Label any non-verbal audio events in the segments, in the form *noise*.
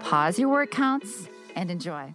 pause your word counts, and enjoy.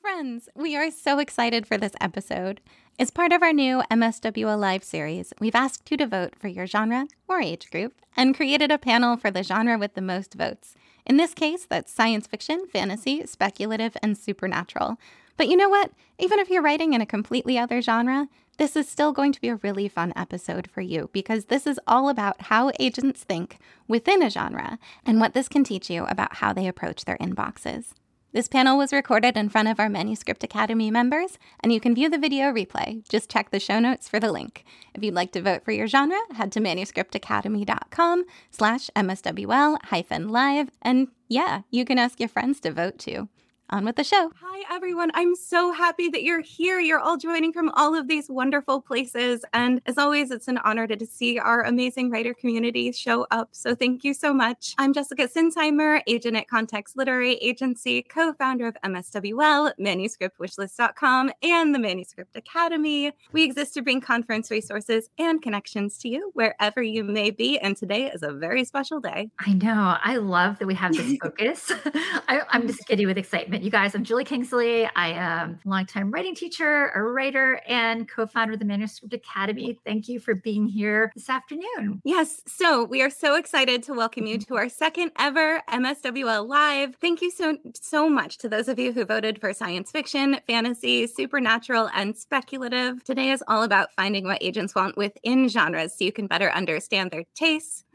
Friends, we are so excited for this episode. As part of our new MSWL Live series, we've asked you to vote for your genre or age group and created a panel for the genre with the most votes. In this case, that's science fiction, fantasy, speculative, and supernatural. But you know what? Even if you're writing in a completely other genre, this is still going to be a really fun episode for you because this is all about how agents think within a genre and what this can teach you about how they approach their inboxes. This panel was recorded in front of our Manuscript Academy members, and you can view the video replay. Just check the show notes for the link. If you'd like to vote for your genre, head to manuscriptacademy.com slash mswl hyphen live, and yeah, you can ask your friends to vote too on with the show. Hi, everyone. I'm so happy that you're here. You're all joining from all of these wonderful places. And as always, it's an honor to, to see our amazing writer community show up. So thank you so much. I'm Jessica Sinsheimer, agent at Context Literary Agency, co founder of MSWL, ManuscriptWishlist.com, and the Manuscript Academy. We exist to bring conference resources and connections to you wherever you may be. And today is a very special day. I know. I love that we have this *laughs* focus. *laughs* I, I'm just giddy with excitement. You guys, I'm Julie Kingsley. I am a longtime writing teacher, a writer, and co founder of the Manuscript Academy. Thank you for being here this afternoon. Yes. So we are so excited to welcome you to our second ever MSWL Live. Thank you so, so much to those of you who voted for science fiction, fantasy, supernatural, and speculative. Today is all about finding what agents want within genres so you can better understand their tastes. *laughs*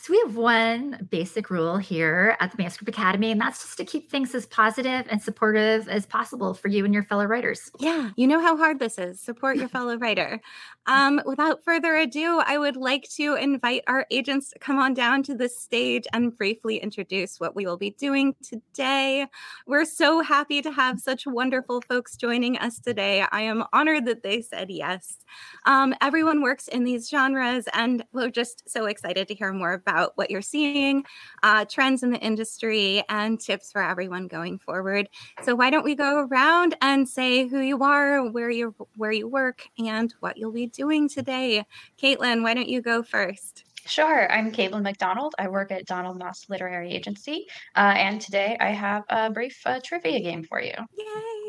So we have one basic rule here at the Manuscript Academy, and that's just to keep things as positive and supportive as possible for you and your fellow writers. Yeah, you know how hard this is. Support your fellow writer. Um, without further ado, I would like to invite our agents to come on down to the stage and briefly introduce what we will be doing today. We're so happy to have such wonderful folks joining us today. I am honored that they said yes. Um, everyone works in these genres, and we're just so excited to hear more about what you're seeing, uh, trends in the industry, and tips for everyone going forward. So why don't we go around and say who you are, where you where you work, and what you'll be doing today? Caitlin, why don't you go first? Sure. I'm Caitlin McDonald. I work at Donald Maass Literary Agency. Uh, and today I have a brief uh, trivia game for you. Yay!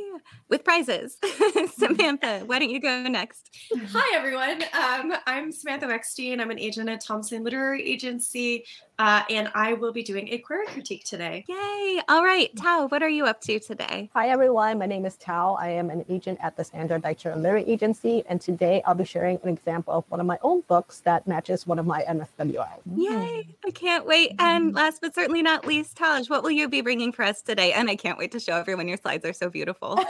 With prizes. *laughs* Samantha, why don't you go next? Hi, everyone. Um, I'm Samantha Wekstein. I'm an agent at Thompson Literary Agency. Uh, and I will be doing a query critique today. Yay! All right, Thao, what are you up to today? Hi, everyone. My name is Thao. I am an agent at the Sandra Dijkstra Literary Agency, and today I'll be sharing an example of one of my own books that matches one of my MSWL. Yay! I can't wait. And last but certainly not least, Taj, what will you be bringing for us today? And I can't wait to show everyone your slides are so beautiful. *laughs*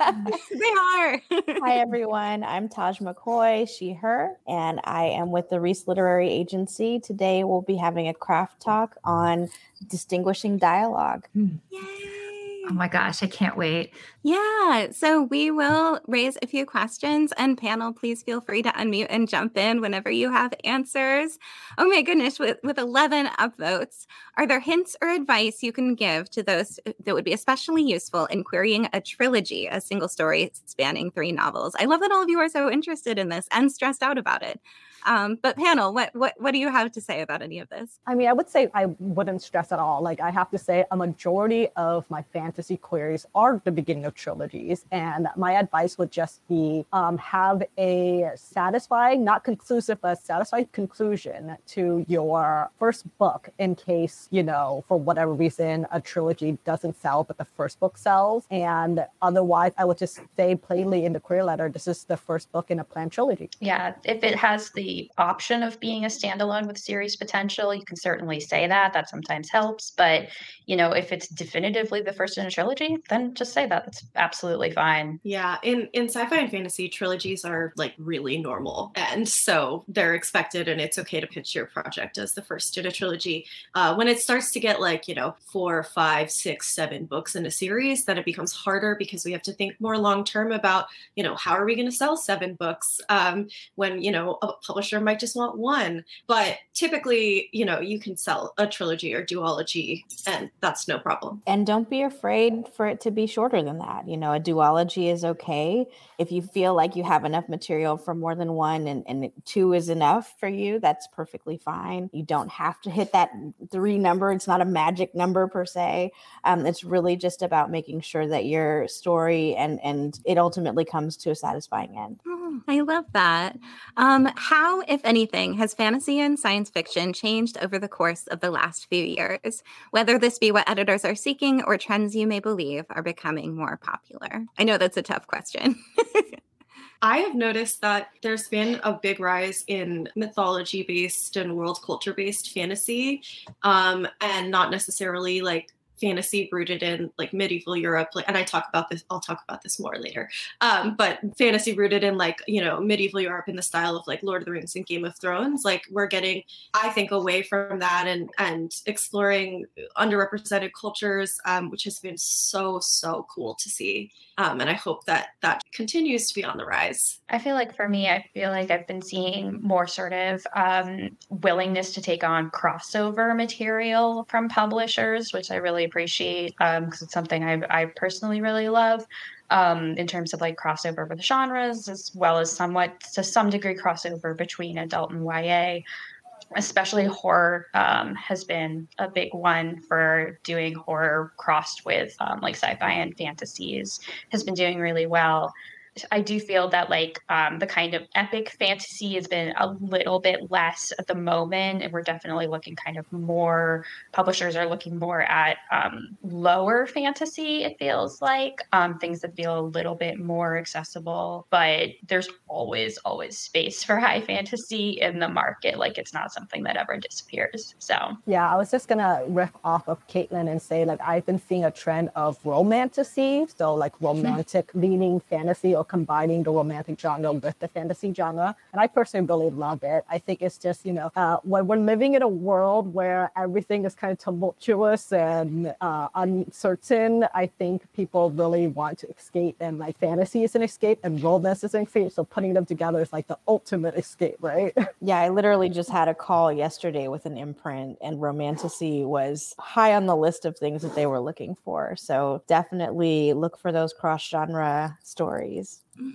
*laughs* they are. Hi, everyone. I'm Taj McCoy, she, her, and I am with the Rees Literary Agency. Today we'll be having a craft talk on distinguishing dialogue. Hmm. Yay! Oh my gosh, I can't wait. Yeah. So we will raise a few questions and panel, please feel free to unmute and jump in whenever you have answers. Oh my goodness, with, with 11 upvotes, are there hints or advice you can give to those uh, that would be especially useful in querying a trilogy, a single story spanning three novels? I love that all of you are so interested in this and stressed out about it. Um, but panel, what what what do you have to say about any of this? I mean, I would say I wouldn't stress at all. Like I have to say, a majority of my fantasy queries are the beginning of trilogies, and my advice would just be um, have a satisfying, not conclusive, but satisfying conclusion to your first book in case you know for whatever reason a trilogy doesn't sell, but the first book sells. And otherwise, I would just say plainly in the query letter, this is the first book in a planned trilogy. Yeah, if it has the the option of being a standalone with series potential, you can certainly say that. That sometimes helps. But, you know, if it's definitively the first in a trilogy, then just say that. That's absolutely fine. Yeah. In in sci-fi and fantasy, trilogies are like really normal. And so they're expected and it's okay to pitch your project as the first in a trilogy. Uh, when it starts to get like, you know, four, five, six, seven books in a series, then it becomes harder because we have to think more long term about, you know, how are we going to sell seven books um, when, you know, a publisher might just want one. But typically, you know, you can sell a trilogy or duology and that's no problem. And don't be afraid for it to be shorter than that. You know, a duology is okay. If you feel like you have enough material for more than one and, and two is enough for you, that's perfectly fine. You don't have to hit that three number. It's not a magic number per se. Um, it's really just about making sure that your story and and it ultimately comes to a satisfying end. Oh, I love that. Um, how, if anything, has fantasy and science fiction changed over the course of the last few years? Whether this be what editors are seeking or trends you may believe are becoming more popular. I know that's a tough question. *laughs* I have noticed that there's been a big rise in mythology based and world culture based fantasy, um, and not necessarily like fantasy rooted in like medieval Europe. And I talk about this, I'll talk about this more later. Um, but fantasy rooted in like, you know, medieval Europe in the style of like Lord of the Rings and Game of Thrones. Like we're getting, I think, away from that and and exploring underrepresented cultures, um, which has been so, so cool to see. Um, and I hope that that continues to be on the rise. I feel like for me, I feel like I've been seeing more sort of um, willingness to take on crossover material from publishers, which I really appreciate because um, it's something I, I personally really love. Um, in terms of like crossover with genres, as well as somewhat to some degree crossover between adult and YA especially horror um, has been a big one for doing horror crossed with um, like sci-fi and fantasies has been doing really well I do feel that like um, the kind of epic fantasy has been a little bit less at the moment, and we're definitely looking kind of more. Publishers are looking more at um, lower fantasy. It feels like um, things that feel a little bit more accessible, but there's always always space for high fantasy in the market. Like it's not something that ever disappears. So yeah, I was just gonna riff off of Caitlin and say like I've been seeing a trend of romantasy, so like romantic leaning fantasy or combining the romantic genre with the fantasy genre. And I personally really love it. I think it's just, you know, uh, when we're living in a world where everything is kind of tumultuous and uh, uncertain, I think people really want to escape. And like fantasy is an escape and romance is an escape. So putting them together is like the ultimate escape, right? *laughs* Yeah, I literally just had a call yesterday with an imprint, and romantasy was high on the list of things that they were looking for. So definitely look for those cross genre stories.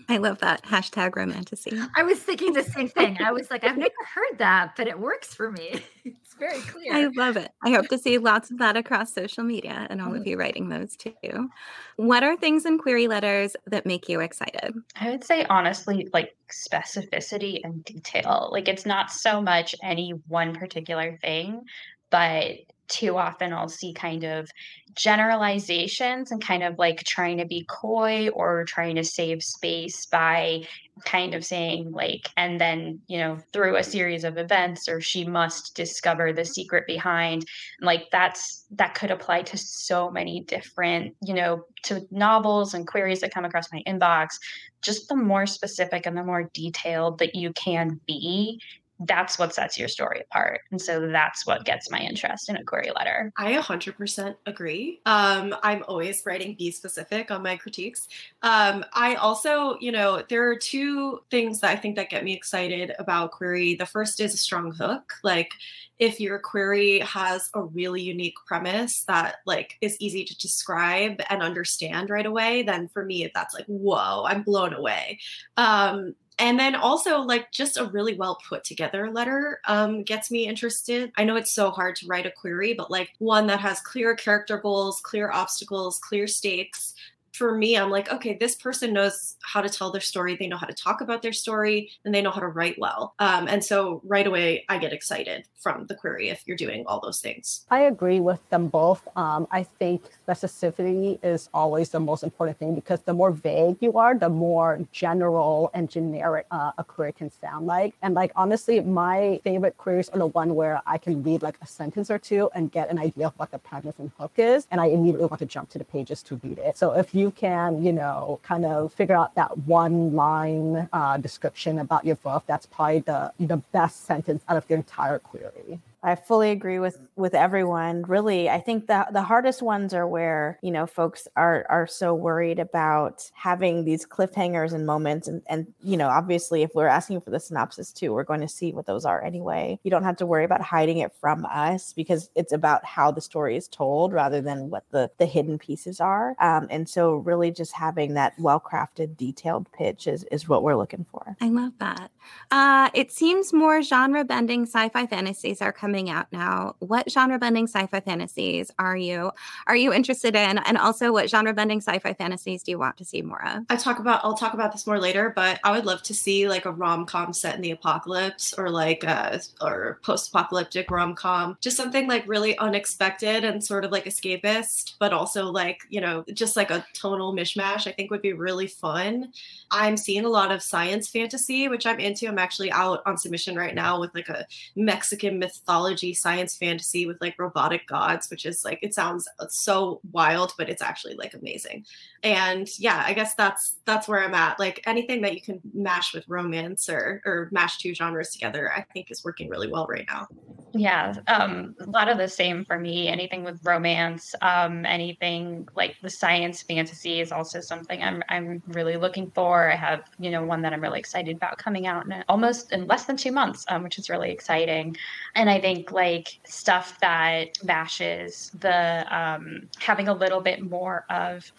I love that hashtag romantasy. I was thinking the same thing. I was like, I've never heard that, but it works for me. *laughs* It's very clear. I love it. I hope to see lots of that across social media and all of you writing those too. What are things in query letters that make you excited? I would say, honestly, like specificity and detail. Like, it's not so much any one particular thing, but too often I'll see kind of generalizations and kind of like trying to be coy or trying to save space by kind of saying like and then you know through a series of events or she must discover the secret behind like that's that could apply to so many different you know to novels and queries that come across my inbox just the more specific and the more detailed that you can be that's what sets your story apart. And so that's what gets my interest in a query letter. I 100% agree. Um, I'm always writing be specific on my critiques. Um, I also, you know, there are two things that I think that get me excited about query. The first is a strong hook. Like if your query has a really unique premise that like is easy to describe and understand right away, then for me that's like, whoa, I'm blown away. Um, and then also like just a really well put together letter um, gets me interested. I know it's so hard to write a query but like one that has clear character goals clear obstacles clear stakes for me, I'm like, okay, this person knows how to tell their story. They know how to talk about their story and they know how to write well. Um, and so right away, I get excited from the query if you're doing all those things. I agree with them both. Um, I think specificity is always the most important thing because the more vague you are, the more general and generic uh, a query can sound like. And like honestly, my favorite queries are the one where I can read like a sentence or two and get an idea of what the premise and hook is, and I immediately want to jump to the pages to read it. So if you can, you know, kind of figure out that one line uh, description about your book, that's probably the the best sentence out of your entire query. I fully agree with with everyone. Really, I think the the hardest ones are where you know folks are are so worried about having these cliffhangers and moments, and and you know obviously if we're asking for the synopsis too, we're going to see what those are anyway. You don't have to worry about hiding it from us because it's about how the story is told rather than what the the hidden pieces are. Um, and so really just having that well crafted, detailed pitch is is what we're looking for. I love that. Uh, it seems more genre bending sci-fi fantasies are coming coming out now. What genre bending sci-fi fantasies are you are you interested in? And also what genre bending sci-fi fantasies do you want to see more of? I talk about I'll talk about this more later, but I would love to see like a rom-com set in the apocalypse or like a or post-apocalyptic rom-com. Just something like really unexpected and sort of like escapist, but also like, you know, just like a tonal mishmash, I think would be really fun. I'm seeing a lot of science fantasy, which I'm into. I'm actually out on submission right now with like a Mexican mythology mythology, science fantasy with like robotic gods, which is like it sounds so wild, but it's actually like amazing. And yeah, I guess that's that's where I'm at. Like anything that you can mash with romance or or mash two genres together, I think is working really well right now. Yeah, um, a lot of the same for me. Anything with romance, um, anything like the science fantasy is also something I'm I'm really looking for. I have you know one that I'm really excited about coming out in almost in less than two months, um, which is really exciting. And I think like stuff that mashes the um, having a little bit more of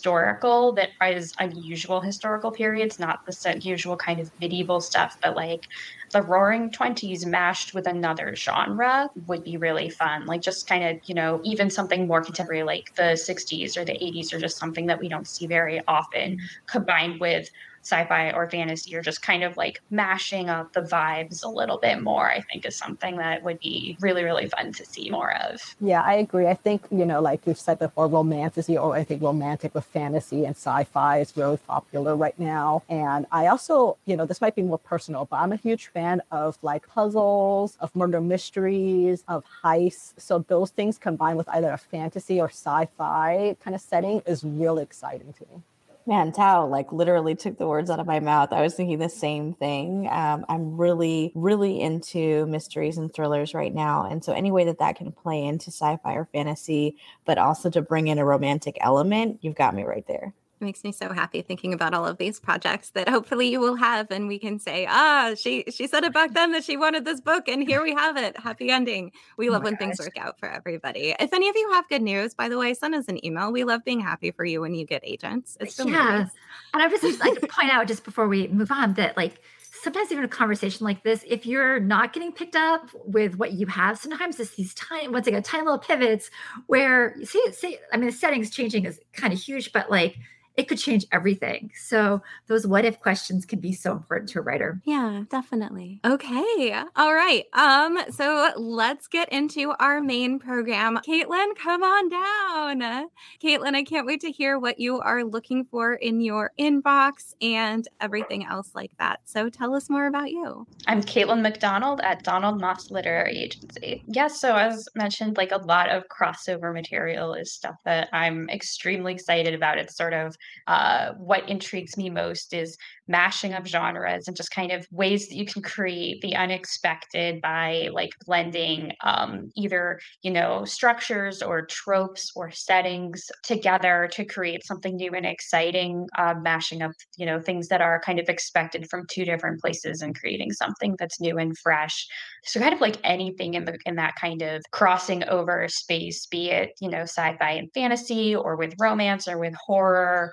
historical that is unusual historical periods, not the usual kind of medieval stuff, but like the roaring 20s mashed with another genre would be really fun like just kind of you know even something more contemporary like the 60s or the 80s or just something that we don't see very often mm-hmm. combined with sci-fi or fantasy or just kind of like mashing up the vibes a little bit more i think is something that would be really really fun to see more of. Yeah i agree. I think you know like you've said before romantasy or i think romantic with fantasy and sci-fi is really popular right now. And i also you know this might be more personal but i'm a huge fan of like puzzles of murder mysteries of heists. So those things combined with either a fantasy or sci-fi kind of setting is really exciting to me Man, Thao like literally took the words out of my mouth. I was thinking the same thing. Um, I'm really, really into mysteries and thrillers right now. And so, any way that that can play into sci fi or fantasy, but also to bring in a romantic element, you've got me right there. It makes me so happy thinking about all of these projects that hopefully you will have and we can say, ah, she she said it back then that she wanted this book and here we have it. Happy ending. We oh love when gosh. things work out for everybody. If any of you have good news, by the way, send us an email. We love being happy for you when you get agents. It's so yeah. Nice. And I would just like to *laughs* point out just before we move on that like sometimes even a conversation like this, if you're not getting picked up with what you have, sometimes it's these tiny, once again, tiny little pivots where you see, see, I mean, the settings changing is kind of huge, but like it could change everything. So those what if questions can be so important to a writer. Yeah, definitely. Okay. All right. Um, so let's get into our main program. Caitlin, come on down. Caitlin, I can't wait to hear what you are looking for in your inbox and everything else like that. So tell us more about you. I'm Caitlin McDonald at Donald Maass Literary Agency. Yes, so as mentioned, like a lot of crossover material is stuff that I'm extremely excited about. It's sort of uh, what intrigues me most is mashing up genres and just kind of ways that you can create the unexpected by like blending um, either you know structures or tropes or settings together to create something new and exciting uh, mashing up you know things that are kind of expected from two different places and creating something that's new and fresh. So kind of like anything in the in that kind of crossing over space be it you know sci-fi and fantasy or with romance or with horror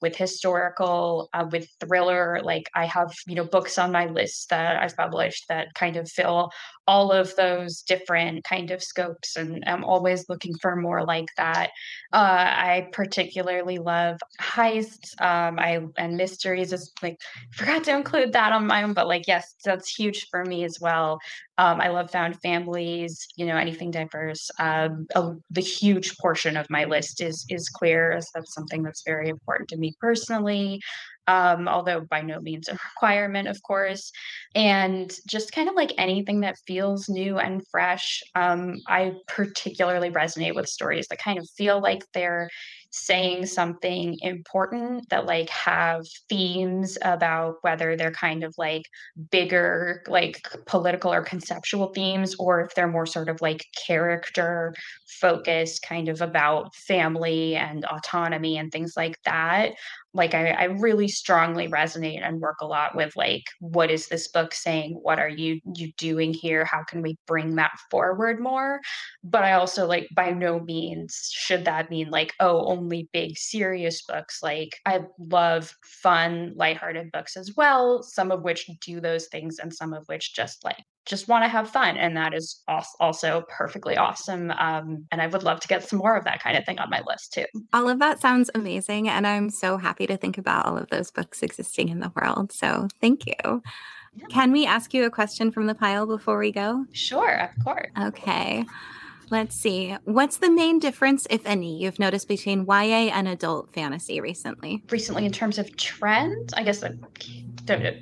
with historical, uh, with thriller. Like I have, you know, books on my list that I've published that kind of fill all of those different kind of scopes, and I'm always looking for more like that. Uh, I particularly love heists, um, I and mysteries. Is like *laughs* forgot to include that on my own, but like yes, that's huge for me as well. Um, I love found families, you know, anything diverse. Um, a, the huge portion of my list is is queer, as that's something that's very important to me personally. Um, although by no means a requirement, of course. And just kind of like anything that feels new and fresh. Um, I particularly resonate with stories that kind of feel like they're saying something important that like have themes about whether they're kind of like bigger like political or conceptual themes or if they're more sort of like character focused kind of about family and autonomy and things like that like I, I really strongly resonate and work a lot with like what is this book saying? What are you you doing here? How can we bring that forward more? But i also like by no means should that mean like oh only big serious books. Like i love fun lighthearted books as well some of which do those things and some of which just like just want to have fun and that is also perfectly awesome um, and i would love to get some more of that kind of thing on my list too. All of that sounds amazing and i'm so happy to think about all of those books existing in the world so thank you. Yeah. can we ask you a question from the pile before we go? Sure of course. Okay Let's see. What's the main difference, if any, you've noticed between YA and adult fantasy recently? Recently, in terms of trends, I guess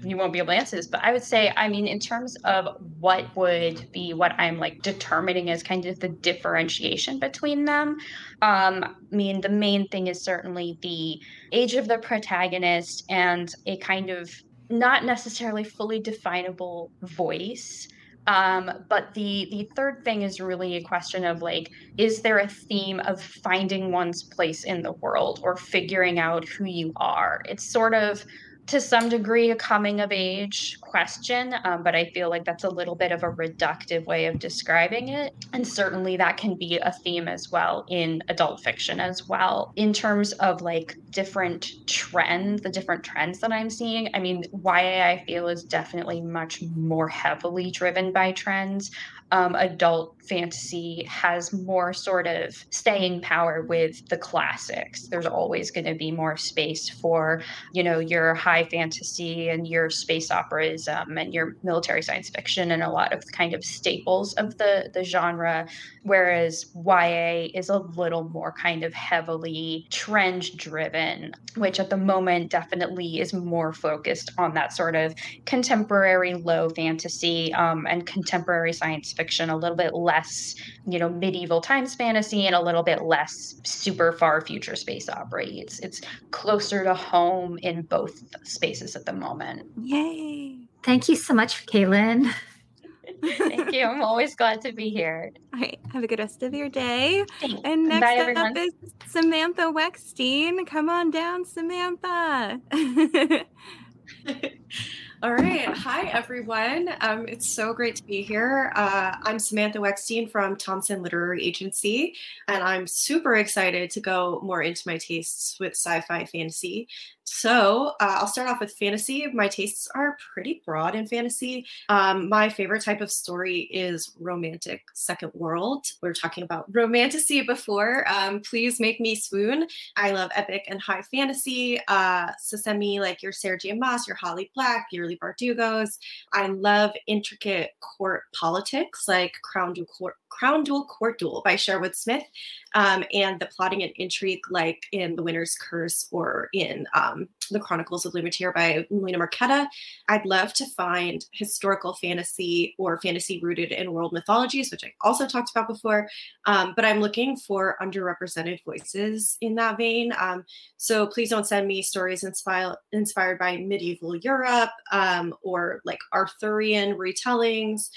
you won't be able to answer this, but I would say, I mean, in terms of what would be what I'm like determining as kind of the differentiation between them, um, I mean, the main thing is certainly the age of the protagonist and a kind of not necessarily fully definable voice. Um, but the the third thing is really a question of like, is there a theme of finding one's place in the world or figuring out who you are? It's sort of to some degree a coming of age question, um, but I feel like that's a little bit of a reductive way of describing it. And certainly that can be a theme as well in adult fiction as well. In terms of like different trends, the different trends that I'm seeing, I mean, YA I feel is definitely much more heavily driven by trends um, adult fantasy has more sort of staying power with the classics. There's always going to be more space for, you know, your high fantasy and your space operas um, and your military science fiction and a lot of kind of staples of the the genre. Whereas YA is a little more kind of heavily trend driven, which at the moment definitely is more focused on that sort of contemporary low fantasy um, and contemporary science fiction, a little bit less, you know, medieval times fantasy and a little bit less super far future space opera. It's it's closer to home in both spaces at the moment. Yay. Thank you so much, Caitlin. *laughs* Thank you. I'm always glad to be here. All right. Have a good rest of your day. Thanks. And next Bye, up everyone. is Samantha Wekstein. Come on down, Samantha. *laughs* All right. Hi, everyone. Um, it's so great to be here. Uh, I'm Samantha Wekstein from Thompson Literary Agency, and I'm super excited to go more into my tastes with sci fi fantasy. So uh, I'll start off with fantasy. My tastes are pretty broad in fantasy. Um, my favorite type of story is romantic second world. We are talking about romantasy before. Um, please make me swoon. I love epic and high fantasy. Uh, so send me like your Sarah J. Maas, your Holly Black, your Leigh Bardugos. I love intricate court politics like Crown Jewel Court Crown Duel Court Duel by Sherwood Smith, um, and the plotting and intrigue like in The Winner's Curse or in um, The Chronicles of Lumatere by Lena Marchetta. I'd love to find historical fantasy or fantasy rooted in world mythologies, which I also talked about before, um, but I'm looking for underrepresented voices in that vein. Um, so please don't send me stories inspired inspired by medieval Europe um, or like Arthurian retellings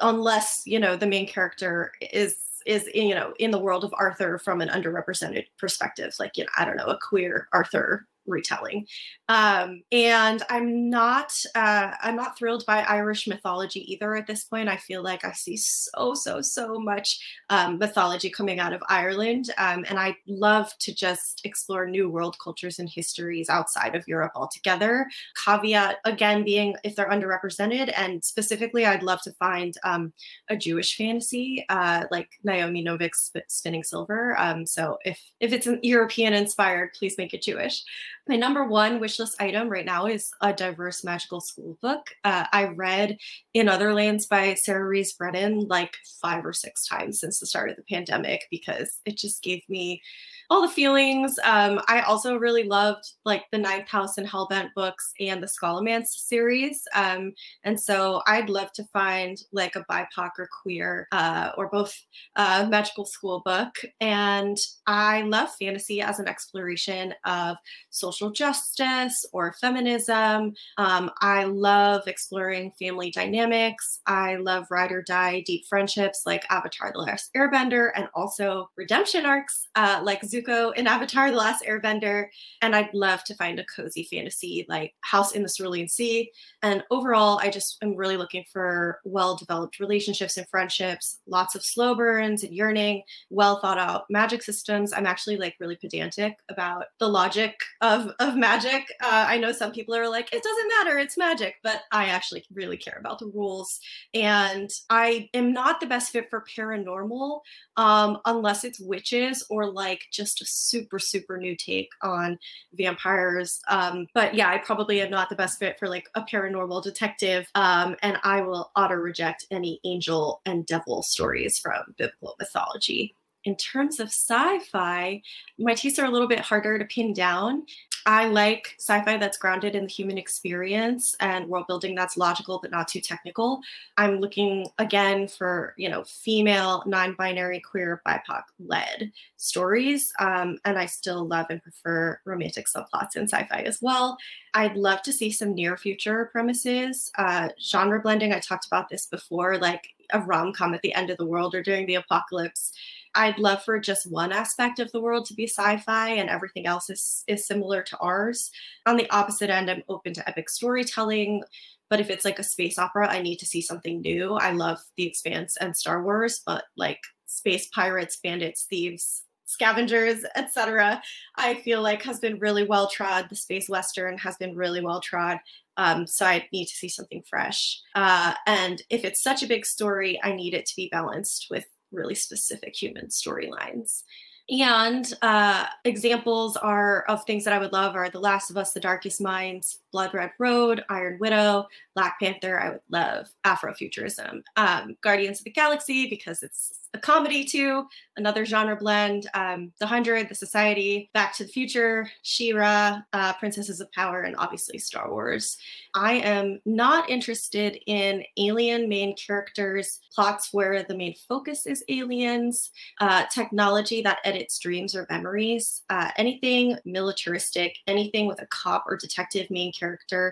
unless you know the main character is is you know in the world of Arthur from an underrepresented perspective, like you know I don't know a queer Arthur retelling. Um, and I'm not uh, I'm not thrilled by Irish mythology either at this point. I feel like I see so so so much um, mythology coming out of Ireland, um, and I love to just explore new world cultures and histories outside of Europe altogether. Caveat again being if they're underrepresented, and specifically, I'd love to find um, a Jewish fantasy uh, like Naomi Novik's Spinning Silver. Um, so if if it's an European inspired, please make it Jewish. My number one wish list item right now is a diverse magical school book. Uh, I read In Other Lands by Sarah Rees Brennan like five or six times since the start of the pandemic because it just gave me all the feelings. Um, I also really loved like the Ninth House and Hellbent books and the Scholomance series. Um, and so I'd love to find like a BIPOC or queer uh, or both uh, magical school book. And I love fantasy as an exploration of social justice or feminism. Um, I love exploring family dynamics. I love ride or die deep friendships like Avatar The Last Airbender and also redemption arcs uh, like Zuko in Avatar The Last Airbender. And I'd love to find a cozy fantasy like House in the Cerulean Sea. And overall, I just am really looking for well developed relationships and friendships, lots of slow burns and yearning, well thought out magic systems. I'm actually like really pedantic about the logic of, of magic. Uh, I know some people are like, it doesn't matter, it's magic, but I actually really care about the rules. And I am not the best fit for paranormal um, unless it's witches or like just a super, super new take on vampires. Um, but yeah, I probably am not the best fit for like a paranormal detective. Um, and I will auto reject any angel and devil stories from biblical mythology. In terms of sci fi, my tastes are a little bit harder to pin down. I like sci-fi that's grounded in the human experience and world building that's logical but not too technical. I'm looking again for you know female, non-binary, queer, BIPOC-led stories, um, and I still love and prefer romantic subplots in sci-fi as well. I'd love to see some near future premises, uh, genre blending. I talked about this before, like a rom com at the end of the world or during the apocalypse I'd love for just one aspect of the world to be sci-fi and everything else is is similar to ours. On the opposite end, I'm open to epic storytelling, but if it's like a space opera, I need to see something new. I love The Expanse and Star Wars, but like space pirates, bandits, thieves, scavengers, *laughs* etc. I feel like has been really well trod. The space western has been really well trod. Um, so I need to see something fresh. Uh, and if it's such a big story, I need it to be balanced with really specific human storylines. And uh, examples are of things that I would love are The Last of Us, The Darkest Minds, Blood Red Road, Iron Widow, Black Panther. I would love Afrofuturism, um, Guardians of the Galaxy because it's a comedy too, another genre blend. Um, the Hundred, The Society, Back to the Future, She-Ra, uh, Princesses of Power, and obviously Star Wars. I am not interested in alien main characters, plots where the main focus is aliens, uh, technology that edits dreams or memories, uh, anything militaristic, anything with a cop or detective main character,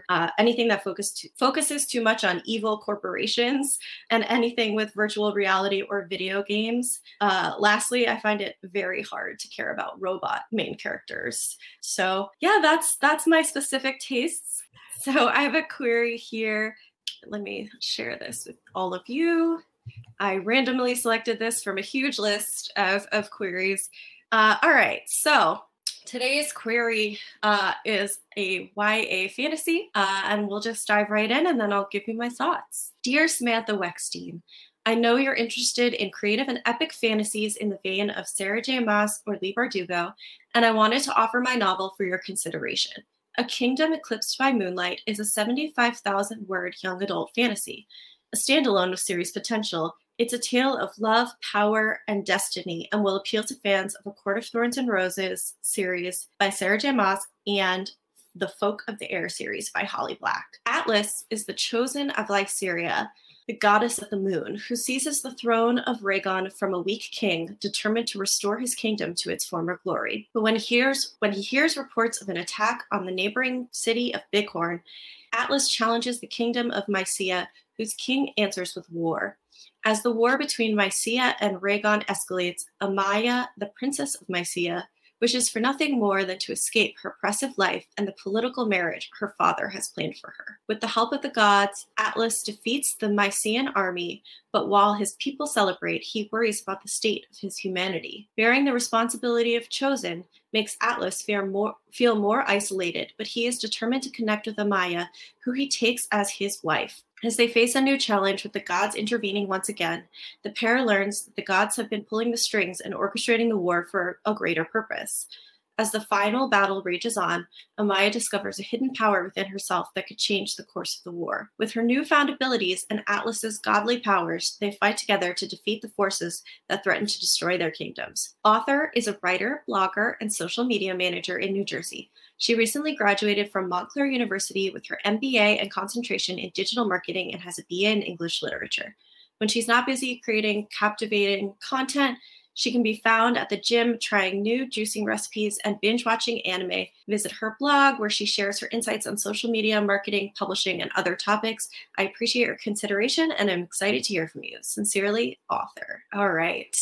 uh, anything that focus to, focuses too much on evil corporations, and anything with virtual reality or video games. Uh, lastly, I find it very hard to care about robot main characters. So yeah, that's that's my specific tastes. So I have a query here. Let me share this with all of you. I randomly selected this from a huge list of, of queries. Uh, all right, so today's query uh, is a YA fantasy, uh, and we'll just dive right in and then I'll give you my thoughts. Dear Samantha Wekstein, I know you're interested in creative and epic fantasies in the vein of Sarah J. Maas or Leigh Bardugo, and I wanted to offer my novel for your consideration. A Kingdom Eclipsed by Moonlight is a 75,000 word young adult fantasy. A standalone with series potential, it's a tale of love, power, and destiny, and will appeal to fans of A Court of Thorns and Roses series by Sarah J. Maas and the Folk of the Air series by Holly Black. Atlas is the chosen of Lyceria, the goddess of the moon, who seizes the throne of Rhaegon from a weak king, determined to restore his kingdom to its former glory. But when he hears when he hears reports of an attack on the neighboring city of Bighorn, Atlas challenges the kingdom of Mycia, whose king answers with war. As the war between Mycia and Rhaegon escalates, Amaya, the princess of Mycia, wishes for nothing more than to escape her oppressive life and the political marriage her father has planned for her. With the help of the gods, Atlas defeats the Mycenaean army, but while his people celebrate, he worries about the state of his humanity. Bearing the responsibility of Chosen makes Atlas feel more, feel more isolated, but he is determined to connect with Amaya, who he takes as his wife. As they face a new challenge with the gods intervening once again, the pair learns that the gods have been pulling the strings and orchestrating the war for a greater purpose. As the final battle rages on, Amaya discovers a hidden power within herself that could change the course of the war. With her newfound abilities and Atlas's godly powers, they fight together to defeat the forces that threaten to destroy their kingdoms. Author is a writer, blogger, and social media manager in New Jersey. She recently graduated from Montclair University with her MBA and concentration in digital marketing and has a BA in English literature. When she's not busy creating captivating content, she can be found at the gym trying new juicing recipes and binge watching anime. Visit her blog where she shares her insights on social media, marketing, publishing, and other topics. I appreciate your consideration and I'm excited to hear from you. Sincerely, author. All right.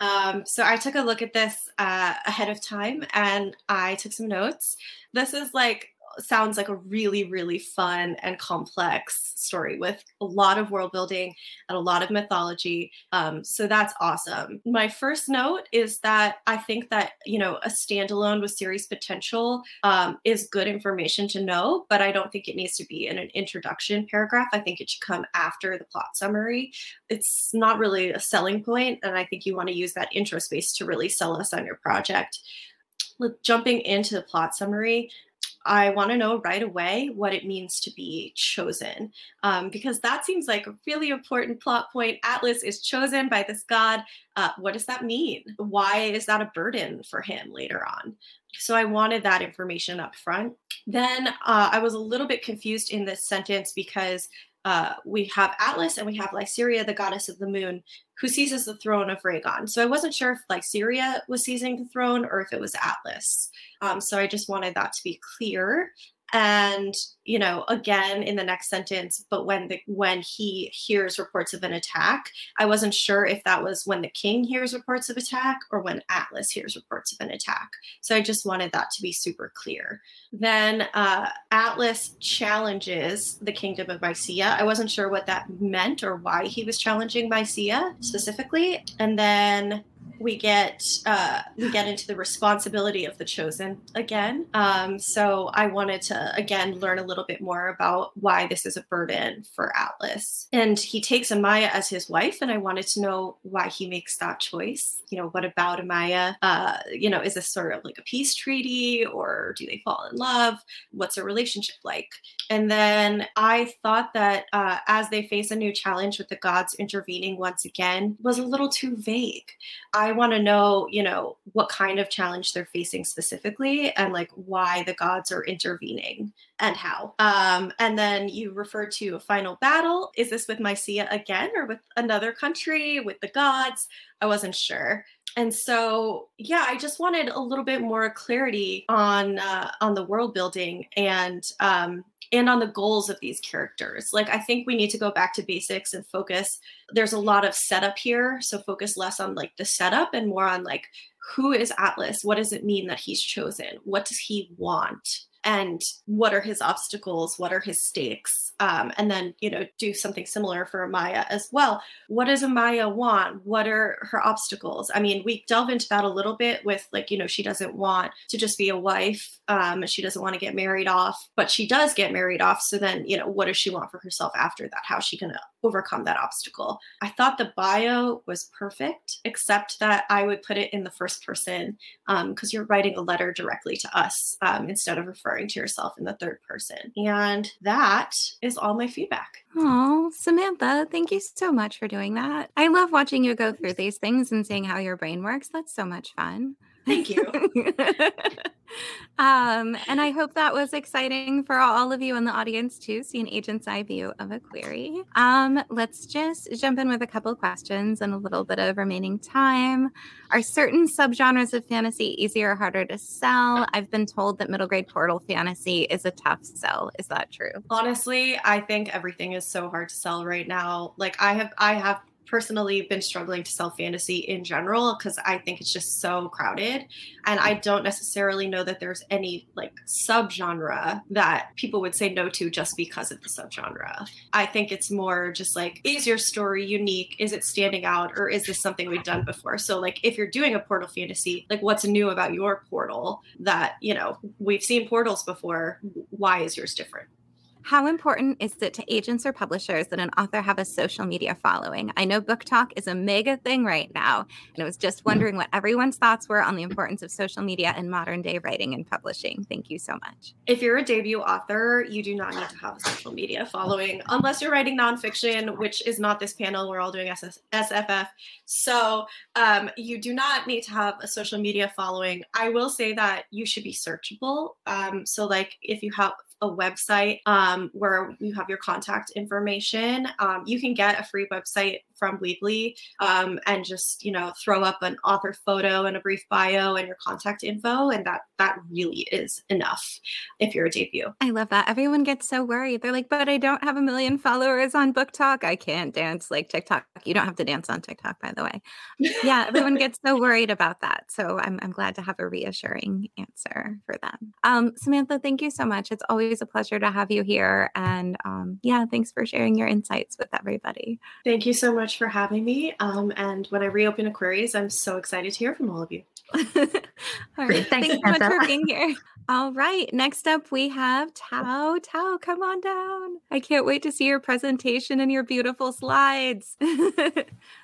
Um, so I took a look at this uh, ahead of time and I took some notes. This is like sounds like a really, really fun and complex story with a lot of world building and a lot of mythology. Um, so that's awesome. My first note is that I think that, you know, a standalone with series potential um, is good information to know, but I don't think it needs to be in an introduction paragraph. I think it should come after the plot summary. It's not really a selling point, and I think you want to use that intro space to really sell us on your project jumping into the plot summary, I want to know right away what it means to be chosen, um, because that seems like a really important plot point. Atlas is chosen by this god. Uh, what does that mean? Why is that a burden for him later on? So I wanted that information up front. Then uh, I was a little bit confused in this sentence because uh, we have Atlas and we have Lyciria, the goddess of the moon, who seizes the throne of Rhaegon. So I wasn't sure if Lyciria was seizing the throne or if it was Atlas. Um, so I just wanted that to be clear and you know again in the next sentence but when the when he hears reports of an attack i wasn't sure if that was when the king hears reports of attack or when atlas hears reports of an attack. So i just wanted that to be super clear. Then uh, atlas challenges the kingdom of mycia i wasn't sure what that meant or why he was challenging mycia specifically. And then we get uh, we get into the responsibility of the chosen again. Um, so I wanted to again learn a little bit more about why this is a burden for Atlas. And he takes Amaya as his wife, and I wanted to know why he makes that choice. You know, what about Amaya? Uh, you know, is this sort of like a peace treaty, or do they fall in love? What's a relationship like? And then I thought that uh, as they face a new challenge with the gods intervening once again was a little too vague. I I want to know, you know, what kind of challenge they're facing specifically and like why the gods are intervening and how. Um, and then you refer to a final battle. Is this with Mycia again or with another country, with the gods? I wasn't sure. And so, yeah, I just wanted a little bit more clarity on uh, on the world building and um, and on the goals of these characters. Like, I think we need to go back to basics and focus. There's a lot of setup here. So, focus less on like the setup and more on like who is Atlas? What does it mean that he's chosen? What does he want? And what are his obstacles what are his stakes um, and then you know do something similar for Amaya as well. What does Amaya want? What are her obstacles? I mean we delve into that a little bit with like you know she doesn't want to just be a wife um, she doesn't want to get married off but she does get married off so then you know what does she want for herself after that? How's she gonna overcome that obstacle i thought the bio was perfect except that i would put it in the first person because um, you're writing a letter directly to us um, instead of referring referring to yourself in the third person. And that is all my feedback. Oh, Samantha, thank you so much for doing that. I love watching you go through these things and seeing how your brain works. That's so much fun. Thank you. *laughs* um, and I hope that was exciting for all of you in the audience to see an agent's eye view of a query. Um, let's just jump in with a couple questions and a little bit of remaining time. Are certain subgenres of fantasy easier or harder to sell? I've been told that middle grade portal fantasy is a tough sell. Is that true? Honestly, I think everything is so hard to sell right now. Like I have I have personally been struggling to sell fantasy in general because I think it's just so crowded. And I don't necessarily know that there's any like subgenre that people would say no to just because of the subgenre. I think it's more just like, is your story unique? Is it standing out? Or is this something we've done before? So, like, if you're doing a portal fantasy, like, what's new about your portal that, you know, we've seen portals before? Why is yours different? How important is it to agents or publishers that an author have a social media following? I know BookTok is a mega thing right now, and I was just wondering what everyone's thoughts were on the importance of social media in modern day writing and publishing. Thank you so much. If you're a debut author, you do not need to have a social media following unless you're writing nonfiction, which is not this panel. We're all doing SS- SFF. So um, you do not need to have a social media following. I will say that you should be searchable. Um, so, like, if you have a website um, where you have your contact information. Um, you can get a free website from Weebly um, and just you know throw up an author photo and a brief bio and your contact info, and that that really is enough if you're a debut. I love that. Everyone gets so worried. They're like, "But I don't have a million followers on BookTok. I can't dance like TikTok. You don't have to dance on TikTok, by the way." Yeah, everyone gets so worried about that. So I'm I'm glad to have a reassuring answer for them. Um, Samantha, thank you so much. It's always a pleasure to have you here, and um, yeah, thanks for sharing your insights with everybody. Thank you so much much for having me. Um, and when I reopen Aquarius, I'm so excited to hear from all of you. *laughs* all right. Thanks, Thanks so much for being here. All right. Next up, we have Thao. Thao, come on down. I can't wait to see your presentation and your beautiful slides. *laughs*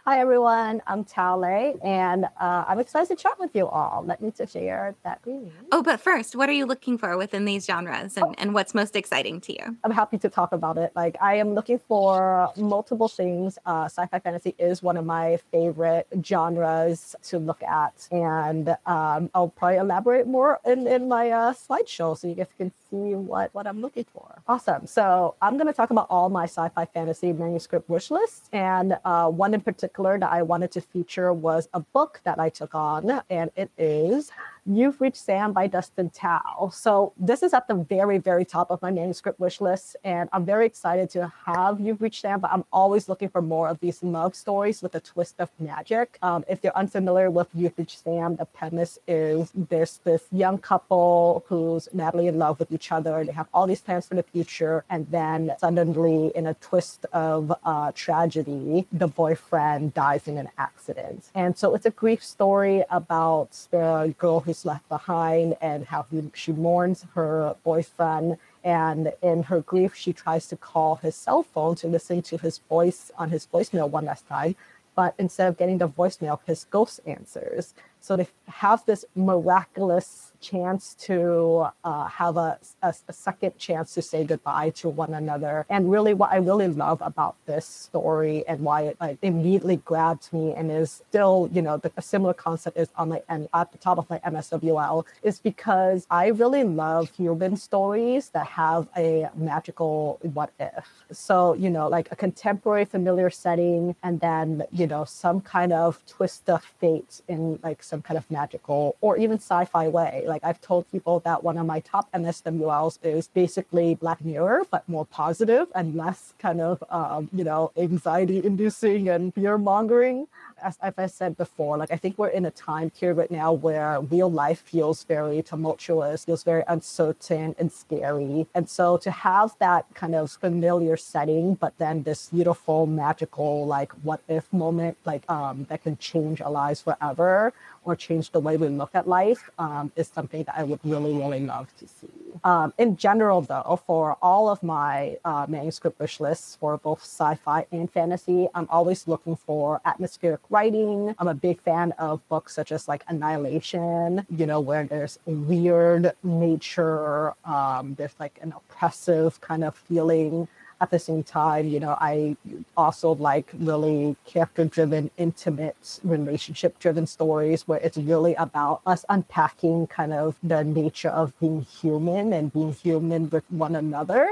Hi, everyone. I'm Thao Le, and uh, I'm excited to chat with you all. Let me to share that green. Oh, but first, what are you looking for within these genres and, and what's most exciting to you? I'm happy to talk about it. Like, I am looking for multiple things. Uh, sci fi fantasy is one of my favorite genres to look at, and um, I'll probably elaborate more in, in my uh, slideshow so you guys can see what, what I'm looking for. Awesome. So I'm going to talk about all my sci-fi fantasy manuscript wish lists. And uh, one in particular that I wanted to feature was a book that I took on, and it is You've Reached Sam by Dustin Thao. So this is at the very, very top of my manuscript wish list. And I'm very excited to have You've Reached Sam, but I'm always looking for more of these love stories with a twist of magic. Um, if you're unfamiliar with You've Reached Sam, the premise is there's this young couple who's madly in love with each other. They have all these plans for the future. And then suddenly, in a twist of uh, tragedy, the boyfriend dies in an accident. And so it's a grief story about the girl who's left behind and how he, she mourns her boyfriend. And in her grief, she tries to call his cell phone to listen to his voice on his voicemail one last time. But instead of getting the voicemail, his ghost answers. So they have this miraculous chance to uh, have a, a, a, second chance to say goodbye to one another. And really, what I really love about this story and why it like immediately grabbed me and is still, you know, the, a similar concept is on my and at the top of my MSWL is because I really love human stories that have a magical what if. So, you know, like a contemporary familiar setting and then, you know, some kind of twist of fate in like some kind of magical or even sci-fi way. Like I've told people that one of my top MSWLs is basically Black Mirror, but more positive and less kind of, um, you know, anxiety inducing and fear mongering as, as I said before, like I think we're in a time period right now where real life feels very tumultuous, feels very uncertain and scary. And so to have that kind of familiar setting, but then this beautiful, magical, like what if moment, like um, that can change our lives forever or change the way we look at life um, is something that I would really, really love to see. Um, in general, though, for all of my uh, manuscript wish lists for both sci-fi and fantasy, I'm always looking for atmospheric writing. I'm a big fan of books such as like Annihilation, you know, where there's weird nature, um, there's like an oppressive kind of feeling at the same time, you know, I also like really character driven, intimate, relationship driven stories where it's really about us unpacking kind of the nature of being human and being human with one another.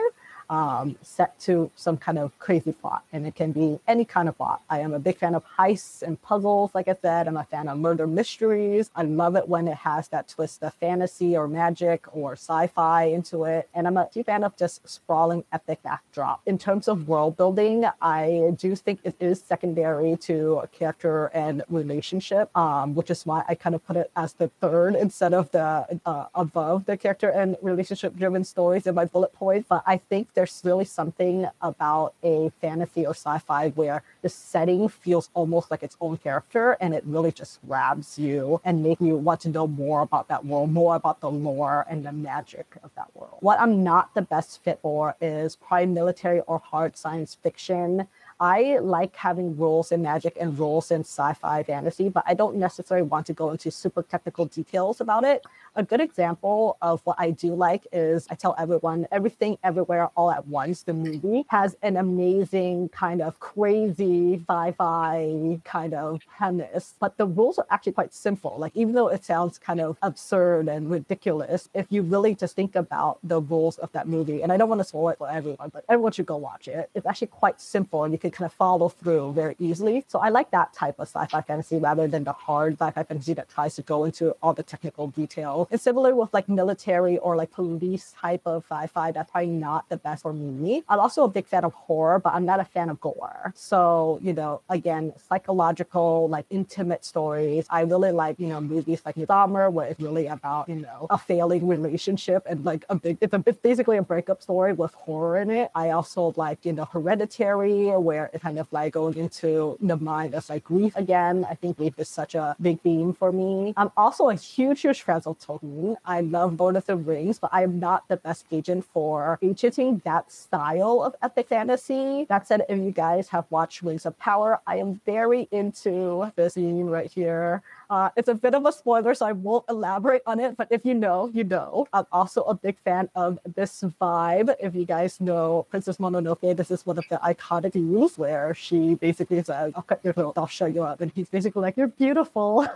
Um, set to some kind of crazy plot. And it can be any kind of plot. I am a big fan of heists and puzzles, like I said. I'm a fan of murder mysteries. I love it when it has that twist of fantasy or magic or sci fi into it. And I'm a huge fan of just sprawling epic backdrop. In terms of world building, I do think it is secondary to character and relationship, um, which is why I kind of put it as the third instead of the uh, above the character and relationship driven stories in my bullet points. But I think there's really something about a fantasy or sci fi where the setting feels almost like its own character and it really just grabs you and makes you want to know more about that world, more about the lore and the magic of that world. What I'm not the best fit for is probably military or hard science fiction. I like having rules in magic and rules in sci-fi fantasy, but I don't necessarily want to go into super technical details about it. A good example of what I do like is I tell everyone everything everywhere all at once. The movie has an amazing kind of crazy sci-fi kind of premise, but the rules are actually quite simple. Like even though it sounds kind of absurd and ridiculous, if you really just think about the rules of that movie, and I don't want to spoil it for everyone, but everyone should go watch it. It's actually quite simple and you can kind of follow through very easily. So I like that type of sci-fi fantasy rather than the hard sci-fi fantasy that tries to go into all the technical detail. It's similar with like military or like police type of sci-fi. That's probably not the best for me. I'm also a big fan of horror, but I'm not a fan of gore. So, you know, again, psychological, like intimate stories. I really like, you know, movies like Midsommar, where it's really about, you know, a failing relationship and like a big, it's, a, it's basically a breakup story with horror in it. I also like, you know, Hereditary, where it kind of like going into the mind of like grief again. I think grief is such a big theme for me. I'm also a huge, huge fan of Tolkien. I love Lord of the Rings, but I'm not the best agent for agenting that style of epic fantasy. That said, if you guys have watched Rings of Power, I am very into this scene right here. Uh, it's a bit of a spoiler, so I won't elaborate on it. But if you know, you know. I'm also a big fan of this vibe. If you guys know Princess Mononoke, this is one of the iconic where she basically says, "I'll cut your throat, I'll show you up," and he's basically like, "You're beautiful."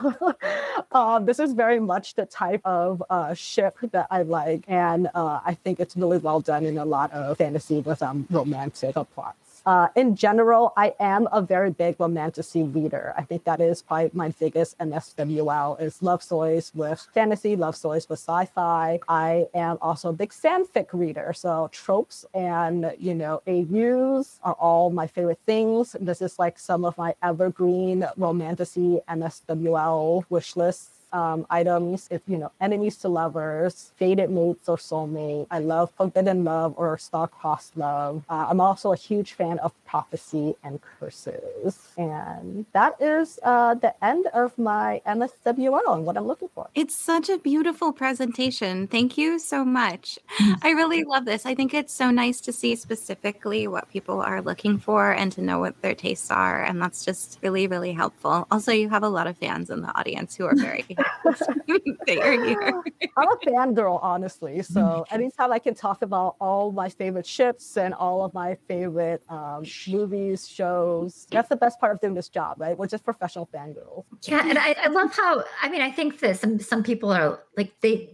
*laughs* um, this is very much the type of uh, ship that I like, and uh, I think it's really well done in a lot of fantasy with um, romantic plots. Uh, in general, I am a very big romantasy reader. I think that is probably my biggest MSWL is love stories with fantasy, love stories with sci-fi. I am also a big fanfic reader. So tropes and, you know, AUs are all my favorite things. This is like some of my evergreen romantasy MSWL wish lists um, items. If you know, enemies to lovers, fated mates or soulmate. I love forbidden love or star-crossed love. Uh, I'm also a huge fan of prophecy and curses. And that is uh, the end of my MSWL and what I'm looking for. It's such a beautiful presentation. Thank you so much. I really love this. I think it's so nice to see specifically what people are looking for and to know what their tastes are. And that's just really, really helpful. Also, you have a lot of fans in the audience who are *laughs* very they are here. *laughs* I'm a fangirl, honestly. *laughs* So anytime I can talk about all my favorite ships and all of my favorite um, movies, shows, that's the best part of doing this job, right? We're just professional fangirls. Yeah, and I, I love how I mean I think that some some people are like they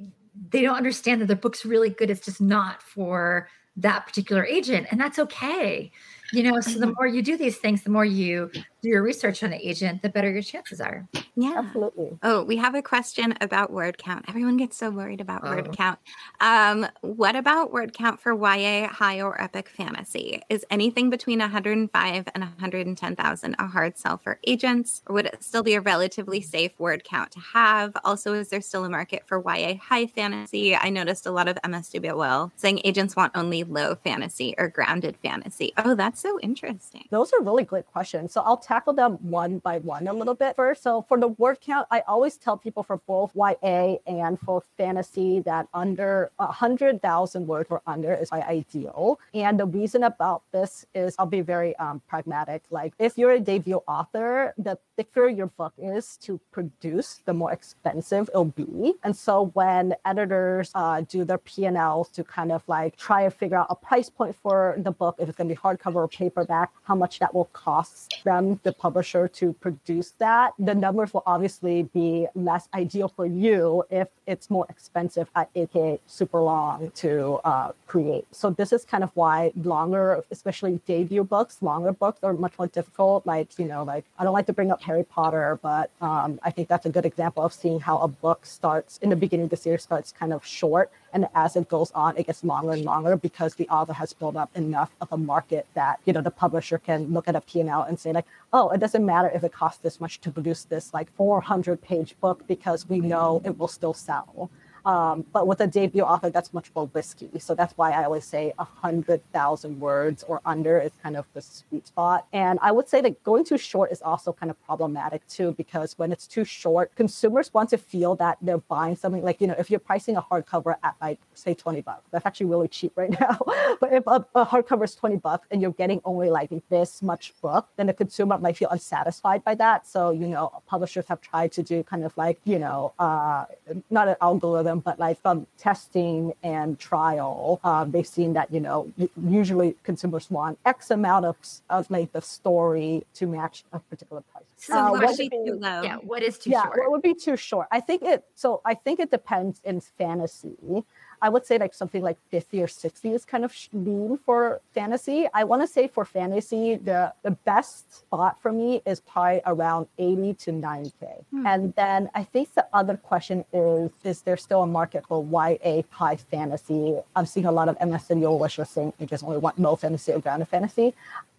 they don't understand that their book's really good. It's just not for that particular agent, and that's okay. You know, so the more you do these things, the more you do your research on the agent, the better your chances are. Yeah. Absolutely. Oh, we have a question about word count. Everyone gets so worried about Oh. word count. Um, what about word count for YA, high, or epic fantasy? Is anything between 105 and 110,000 a hard sell for agents, or would it still be a relatively safe word count to have? Also, is there still a market for YA high fantasy? I noticed a lot of MS MSWL saying agents want only low fantasy or grounded fantasy. Oh, that's so interesting. Those are really great questions. So I'll tackle them one by one a little bit first. So for the word count, I always tell people for both YA and for fantasy that under a hundred thousand words or under is my ideal. And the reason about this is I'll be very um, pragmatic. Like if you're a debut author, the thicker your book is to produce, the more expensive it'll be. And so when editors uh, do their P&Ls to kind of like try and figure out a price point for the book, if it's going to be hardcover or paperback, how much that will cost them, the publisher, to produce that, the numbers will obviously be less ideal for you if it's more expensive at aka super long to uh, create. So this is kind of why longer, especially debut books, longer books are much more difficult. Like, you know, like I don't like to bring up Harry Potter, but um, I think that's a good example of seeing how a book starts in the beginning of the series starts kind of short and as it goes on it gets longer and longer because the author has built up enough of a market that you know the publisher can look at a p&l and say like oh it doesn't matter if it costs this much to produce this like 400 page book because we know it will still sell um, but with a debut author, that's much more risky. So that's why I always say a hundred thousand words or under is kind of the sweet spot. And I would say that going too short is also kind of problematic too, because when it's too short, consumers want to feel that they're buying something. Like you know, if you're pricing a hardcover at like say twenty bucks, that's actually really cheap right *laughs* now. but if a, a hardcover is twenty bucks and you're getting only like this much book, then the consumer might feel unsatisfied by that. So you know, publishers have tried to do kind of like you know, uh, not an algorithm but like from testing and trial, uh, they've seen that you know usually consumers want X amount of of like the story to match a particular price. So uh, what would be too low? Yeah, what is too yeah, short? what would be too short? I think it. So I think it depends in fantasy. I would say like something like 50 or 60 is kind of lean for fantasy. I want to say for fantasy, the, the best spot for me is probably around 80 to 90K. Hmm. And then I think the other question is, is there still a market for YA high fantasy? I'm seeing a lot of MSW which are saying they just only want low fantasy or grounded fantasy.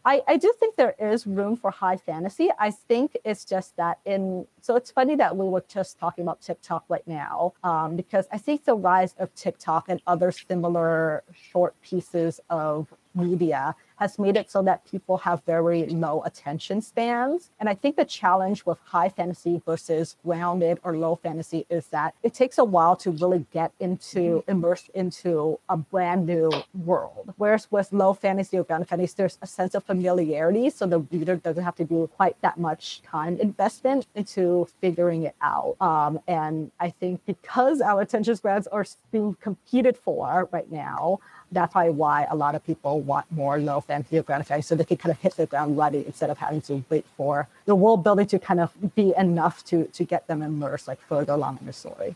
I, I do think there is room for high fantasy. I think it's just that in so it's funny that we were just talking about TikTok right now um, because I think the rise of TikTok and other similar short pieces of media has made it so that people have very low attention spans. And I think the challenge with high fantasy versus grounded or low fantasy is that it takes a while to really get into, immerse into a brand new world. Whereas with low fantasy or grounded fantasy, there's a sense of familiarity. So the reader doesn't have to do quite that much time investment into figuring it out. Um, and I think because our attention spans are being competed for right now, that's probably why a lot of people want more low or ground fantasy so they can kind of hit the ground running instead of having to wait for the world building to kind of be enough to to get them immersed like further along in the story.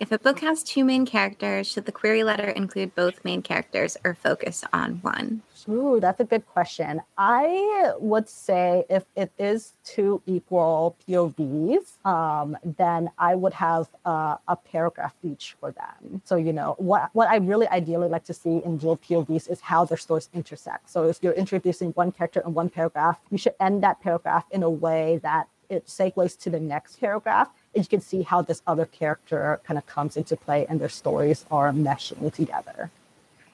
If a book has two main characters, should the query letter include both main characters or focus on one? Ooh, that's a good question. I would say if it is two equal POVs, um, then I would have uh, a paragraph each for them. So, you know, what, what I really ideally like to see in dual POVs is how their stories intersect. So, if you're introducing one character in one paragraph, you should end that paragraph in a way that it segues to the next paragraph and you can see how this other character kind of comes into play and their stories are meshing together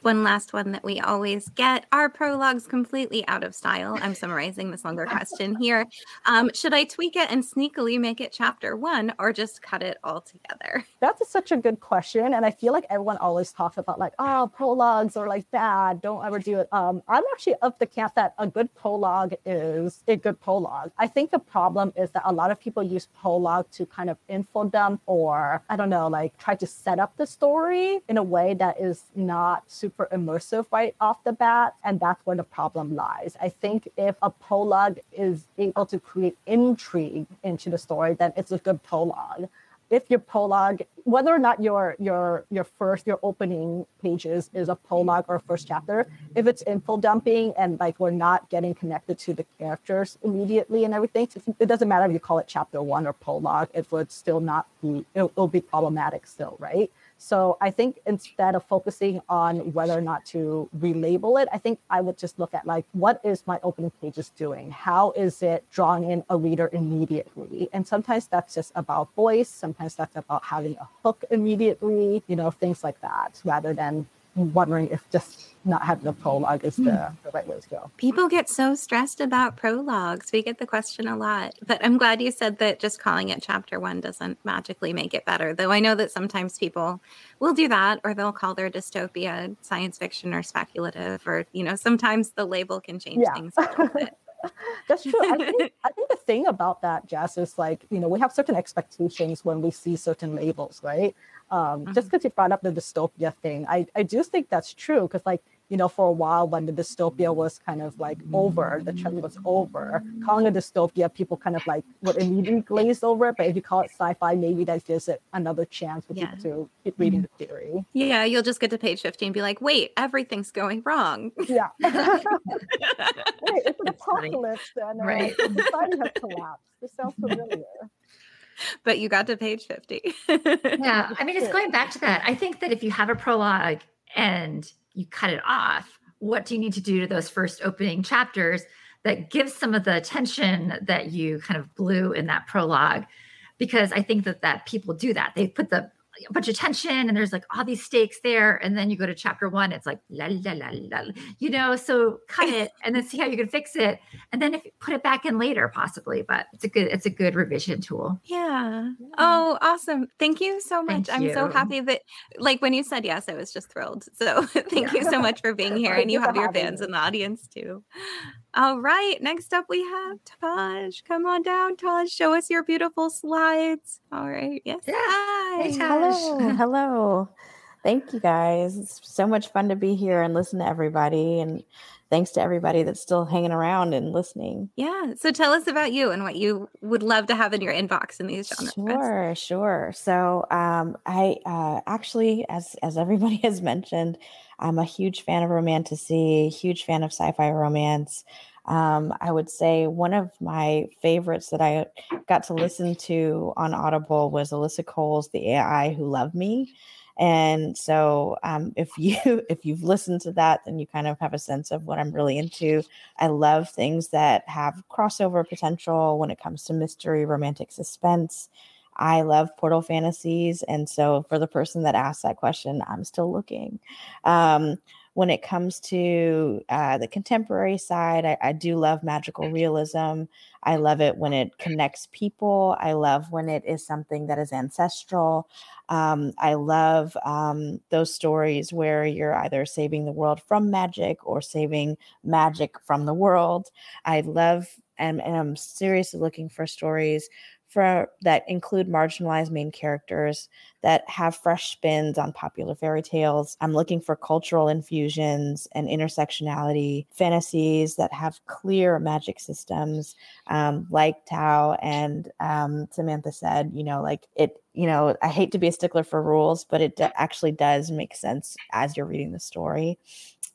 one last one that we always get. Are prologues completely out of style? I'm summarizing this longer question here. Um, should I tweak it and sneakily make it chapter one or just cut it all together? That's such a good question. And I feel like everyone always talks about like, oh, prologues are like bad. Don't ever do it. Um, I'm actually of the camp that a good prologue is a good prologue. I think the problem is that a lot of people use prologue to kind of info dump or I don't know, like try to set up the story in a way that is not super super immersive right off the bat. And that's where the problem lies. I think if a prologue is able to create intrigue into the story, then it's a good prologue if your prologue, whether or not your your your first your opening pages is a prologue or a first chapter, if it's info dumping and like we're not getting connected to the characters immediately and everything, it doesn't matter if you call it chapter one or prologue, it would still not be it will be problematic still, right? So I think instead of focusing on whether or not to relabel it, I think I would just look at like, what is my opening pages doing? How is it drawing in a reader immediately? And sometimes that's just about voice. Sometimes that's about having a hook immediately, you know, things like that, rather than wondering if just not having a prologue is the, hmm. the right way to go. People get so stressed about prologues. We get the question a lot. But I'm glad you said that just calling it chapter one doesn't magically make it better. Though I know that sometimes people will do that or they'll call their dystopia science fiction or speculative or, you know, sometimes the label can change yeah. things a little bit. *laughs* That's true. I think, *laughs* I think the thing about that, Jess, is like, you know, we have certain expectations when we see certain labels, right? Um, mm-hmm. Just because you brought up the dystopia thing, I, I do think that's true because, like, you know, for a while when the dystopia was kind of like over, the trend was over, calling it dystopia, people kind of like would immediately glaze over it. But if you call it sci-fi, maybe that gives it another chance for yeah. people to keep reading the theory. Yeah, you'll just get to page 15 and be like, wait, everything's going wrong. Yeah. *laughs* wait, it's an apocalypse and uh, right. society has collapsed. This sounds familiar *laughs* *laughs* but you got to page 50. yeah. *laughs* I mean, it's going back to that. I think that if you have a prologue and you cut it off, what do you need to do to those first opening chapters that gives some of the attention that you kind of blew in that prologue? Because I think that that people do that. They put the a bunch of tension and there's like all these stakes there and then you go to chapter one it's like la la la la you know so cut it and then see how you can fix it and then if put it back in later possibly but it's a good it's a good revision tool. Yeah, yeah. oh awesome. Thank you so much. Thank i'm you. so happy that like when you said yes i was just thrilled. So *laughs* thank yeah. you so much for being *laughs* here and you have your fans in the audience too all right, next up we have Taj. Come on down, Taj. Show us your beautiful slides. All right, yes. Yeah. Hi. Hey, hello, *laughs* hello. Thank you guys. It's so much fun to be here and listen to everybody. And thanks to everybody that's still hanging around and listening. Yeah. So tell us about you and what you would love to have in your inbox in these genres. Sure, sure. So um, I uh, actually, as as everybody *laughs* has mentioned, I'm a huge fan of romantasy, huge fan of sci-fi romance. Um, I would say one of my favorites that I got to listen to on Audible was Alyssa Cole's "The AI Who Loved Me," and so um, if you *laughs* if you've listened to that, then you kind of have a sense of what I'm really into. I love things that have crossover potential when it comes to mystery, romantic suspense. I love portal fantasies. And so, for the person that asked that question, I'm still looking. Um, when it comes to uh, the contemporary side, I, I, do love magical realism. I love it when it connects people. I love when it is something that is ancestral. Um, I love um, those stories where you're either saving the world from magic or saving magic from the world. I love and, and I'm seriously looking for stories for that include marginalized main characters that have fresh spins on popular fairy tales. I'm looking for cultural infusions and intersectionality, fantasies that have clear magic systems, um, like Thao and um, Samantha said, you know, like it, you know, I hate to be a stickler for rules, but it d- actually does make sense as you're reading the story.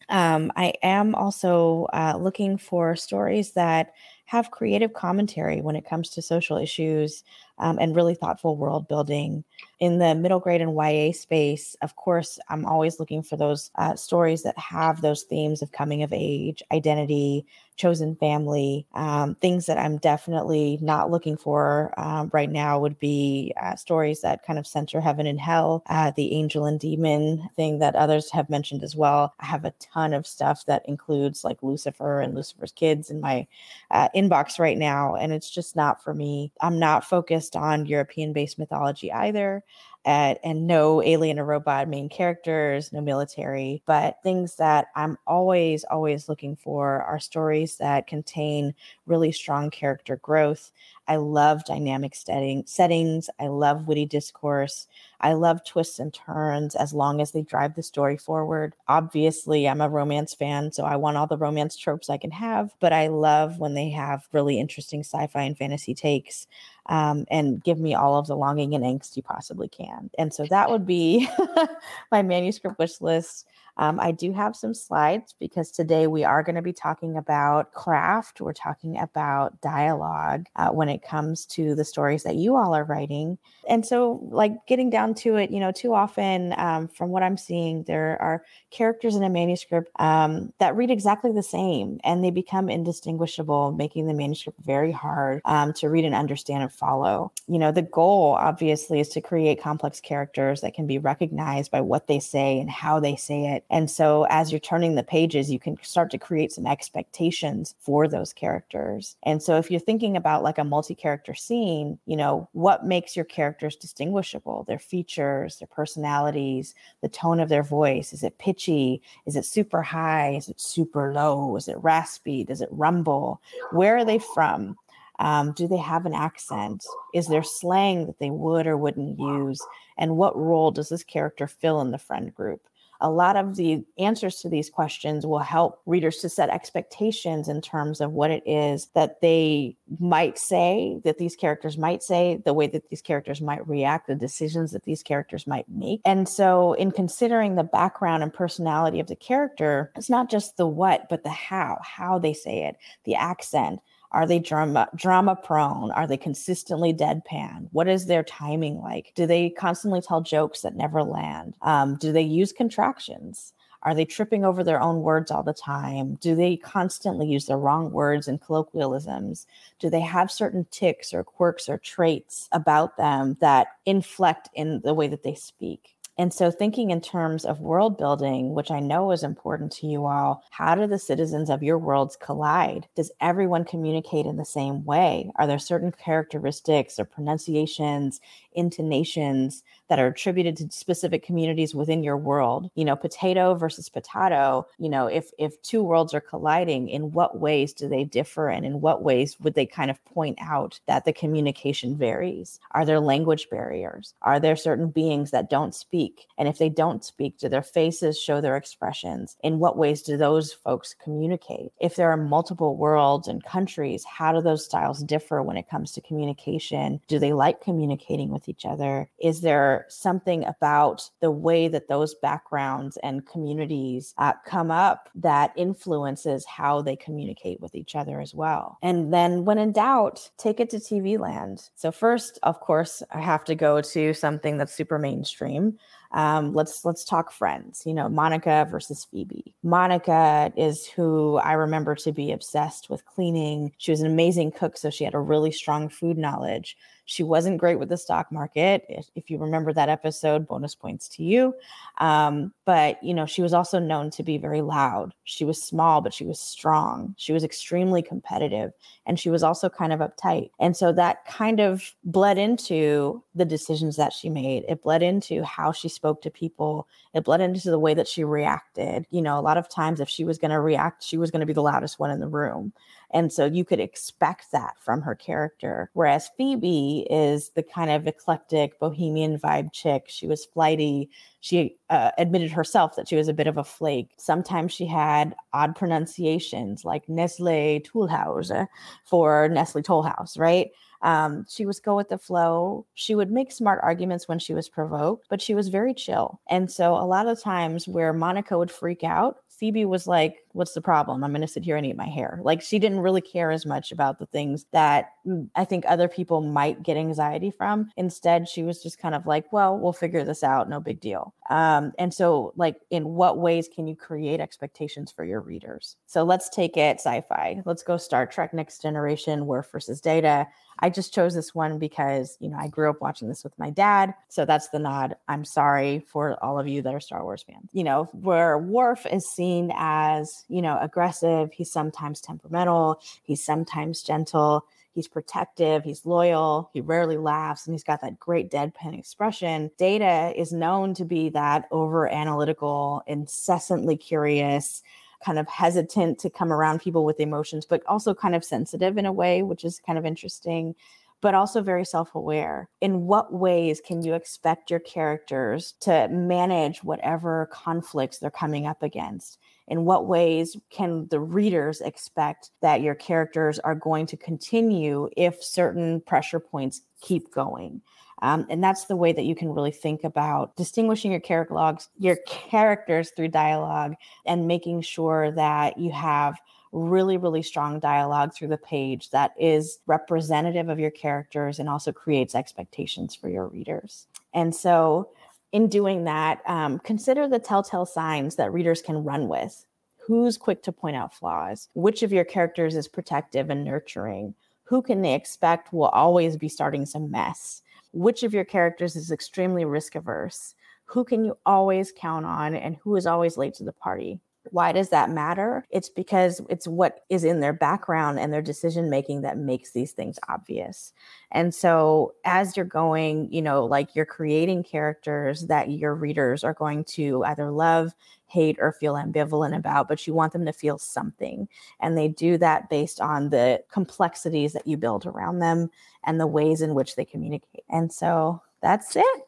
Um, I am also uh, looking for stories that have creative commentary when it comes to social issues um, and really thoughtful world building. In the middle grade and YA space, of course, I'm always looking for those uh, stories that have those themes of coming of age, identity, chosen family. Um, things that I'm definitely not looking for um, right now would be uh, stories that kind of center heaven and hell, uh, the angel and demon thing that others have mentioned as well. I have a ton of stuff that includes like Lucifer and Lucifer's kids in my uh, inbox right now, and it's just not for me. I'm not focused on European based mythology either at, and no alien or robot main characters, no military, but things that I'm always, always looking for are stories that contain really strong character growth. I love dynamic setting, settings. I love witty discourse. I love twists and turns as long as they drive the story forward. Obviously, I'm a romance fan, so I want all the romance tropes I can have, but I love when they have really interesting sci fi and fantasy takes um, and give me all of the longing and angst you possibly can. And so that would be *laughs* my manuscript wish list. Um, I do have some slides because today we are going to be talking about craft. We're talking about dialogue uh, when it comes to the stories that you all are writing. And so, like getting down to it, you know, too often um, from what I'm seeing, there are characters in a manuscript um, that read exactly the same and they become indistinguishable, making the manuscript very hard um, to read and understand and follow. You know, the goal obviously is to create complex characters that can be recognized by what they say and how they say it And so as you're turning the pages, you can start to create some expectations for those characters. And so if you're thinking about like a multi-character scene, you know, what makes your characters distinguishable? Their features, their personalities, the tone of their voice. Is it pitchy? Is it super high? Is it super low? Is it raspy? Does it rumble? Where are they from? Um, do they have an accent? Is there slang that they would or wouldn't use? And what role does this character fill in the friend group? A lot of the answers to these questions will help readers to set expectations in terms of what it is that they might say, that these characters might say, the way that these characters might react, the decisions that these characters might make. And so, in considering the background and personality of the character, it's not just the what, but the how, how they say it, the accent, are they drama drama prone? Are they consistently deadpan? What is their timing like? Do they constantly tell jokes that never land? Um, do they use contractions? Are they tripping over their own words all the time? Do they constantly use the wrong words and colloquialisms? Do they have certain ticks or quirks or traits about them that inflect in the way that they speak? And so, thinking in terms of world building, which I know is important to you all, how do the citizens of your worlds collide? Does everyone communicate in the same way? Are there certain characteristics or pronunciations, intonations that are attributed to specific communities within your world? You know, potato versus potato, you know, if if two worlds are colliding, in what ways do they differ and in what ways would they kind of point out that the communication varies? Are there language barriers? Are there certain beings that don't speak? And if they don't speak, do their faces show their expressions? In what ways do those folks communicate? If there are multiple worlds and countries, how do those styles differ when it comes to communication? Do they like communicating with each other? Is there something about the way that those backgrounds and communities uh, come up that influences how they communicate with each other as well? And then, when in doubt, take it to TV land. So, first, of course, I have to go to something that's super mainstream um, let's let's talk friends you know monica versus phoebe monica is who i remember to be obsessed with cleaning she was an amazing cook so she had a really strong food knowledge she wasn't great with the stock market. If, if you remember that episode, bonus points to you. Um, but, you know, she was also known to be very loud. She was small, but she was strong. She was extremely competitive and she was also kind of uptight. And so that kind of bled into the decisions that she made. It bled into how she spoke to people. It bled into the way that she reacted. You know, a lot of times if she was going to react, she was going to be the loudest one in the room. And so you could expect that from her character. Whereas Phoebe is the kind of eclectic bohemian vibe chick. She was flighty. She uh, admitted herself that she was a bit of a flake. Sometimes she had odd pronunciations like Nestle Toolhouse for Nestle Tollhouse, right? Um, she was go with the flow. She would make smart arguments when she was provoked, but she was very chill. And so a lot of times where Monica would freak out, Phoebe was like, What's the problem? I'm going to sit here and eat my hair. Like she didn't really care as much about the things that mm, I think other people might get anxiety from. Instead, she was just kind of like, Well, we'll figure this out. No big deal. Um, and so, like, in what ways can you create expectations for your readers? So let's take it sci fi. Let's go Star Trek Next Generation, Worf versus Data. I just chose this one because, you know, I grew up watching this with my dad. So that's the nod. I'm sorry for all of you that are Star Wars fans. You know, where Worf is seen as, you know, aggressive, he's sometimes temperamental, he's sometimes gentle, he's protective, he's loyal, he rarely laughs, and he's got that great deadpan expression. Data is known to be that over analytical, incessantly curious, kind of hesitant to come around people with emotions, but also kind of sensitive in a way, which is kind of interesting, but also very self aware. In what ways can you expect your characters to manage whatever conflicts they're coming up against? In what ways can the readers expect that your characters are going to continue if certain pressure points keep going? Um, and that's the way that you can really think about distinguishing your character logs, your characters through dialogue, and making sure that you have really, really strong dialogue through the page that is representative of your characters and also creates expectations for your readers. And so, in doing that, um, consider the telltale signs that readers can run with. Who's quick to point out flaws? Which of your characters is protective and nurturing? Who can they expect will always be starting some mess? Which of your characters is extremely risk averse who can you always count on and who is always late to the party why does that matter? It's because it's what is in their background and their decision making that makes these things obvious. And so, as you're going, you know, like you're creating characters that your readers are going to either love, hate, or feel ambivalent about, but you want them to feel something. And they do that based on the complexities that you build around them and the ways in which they communicate. And so, that's it.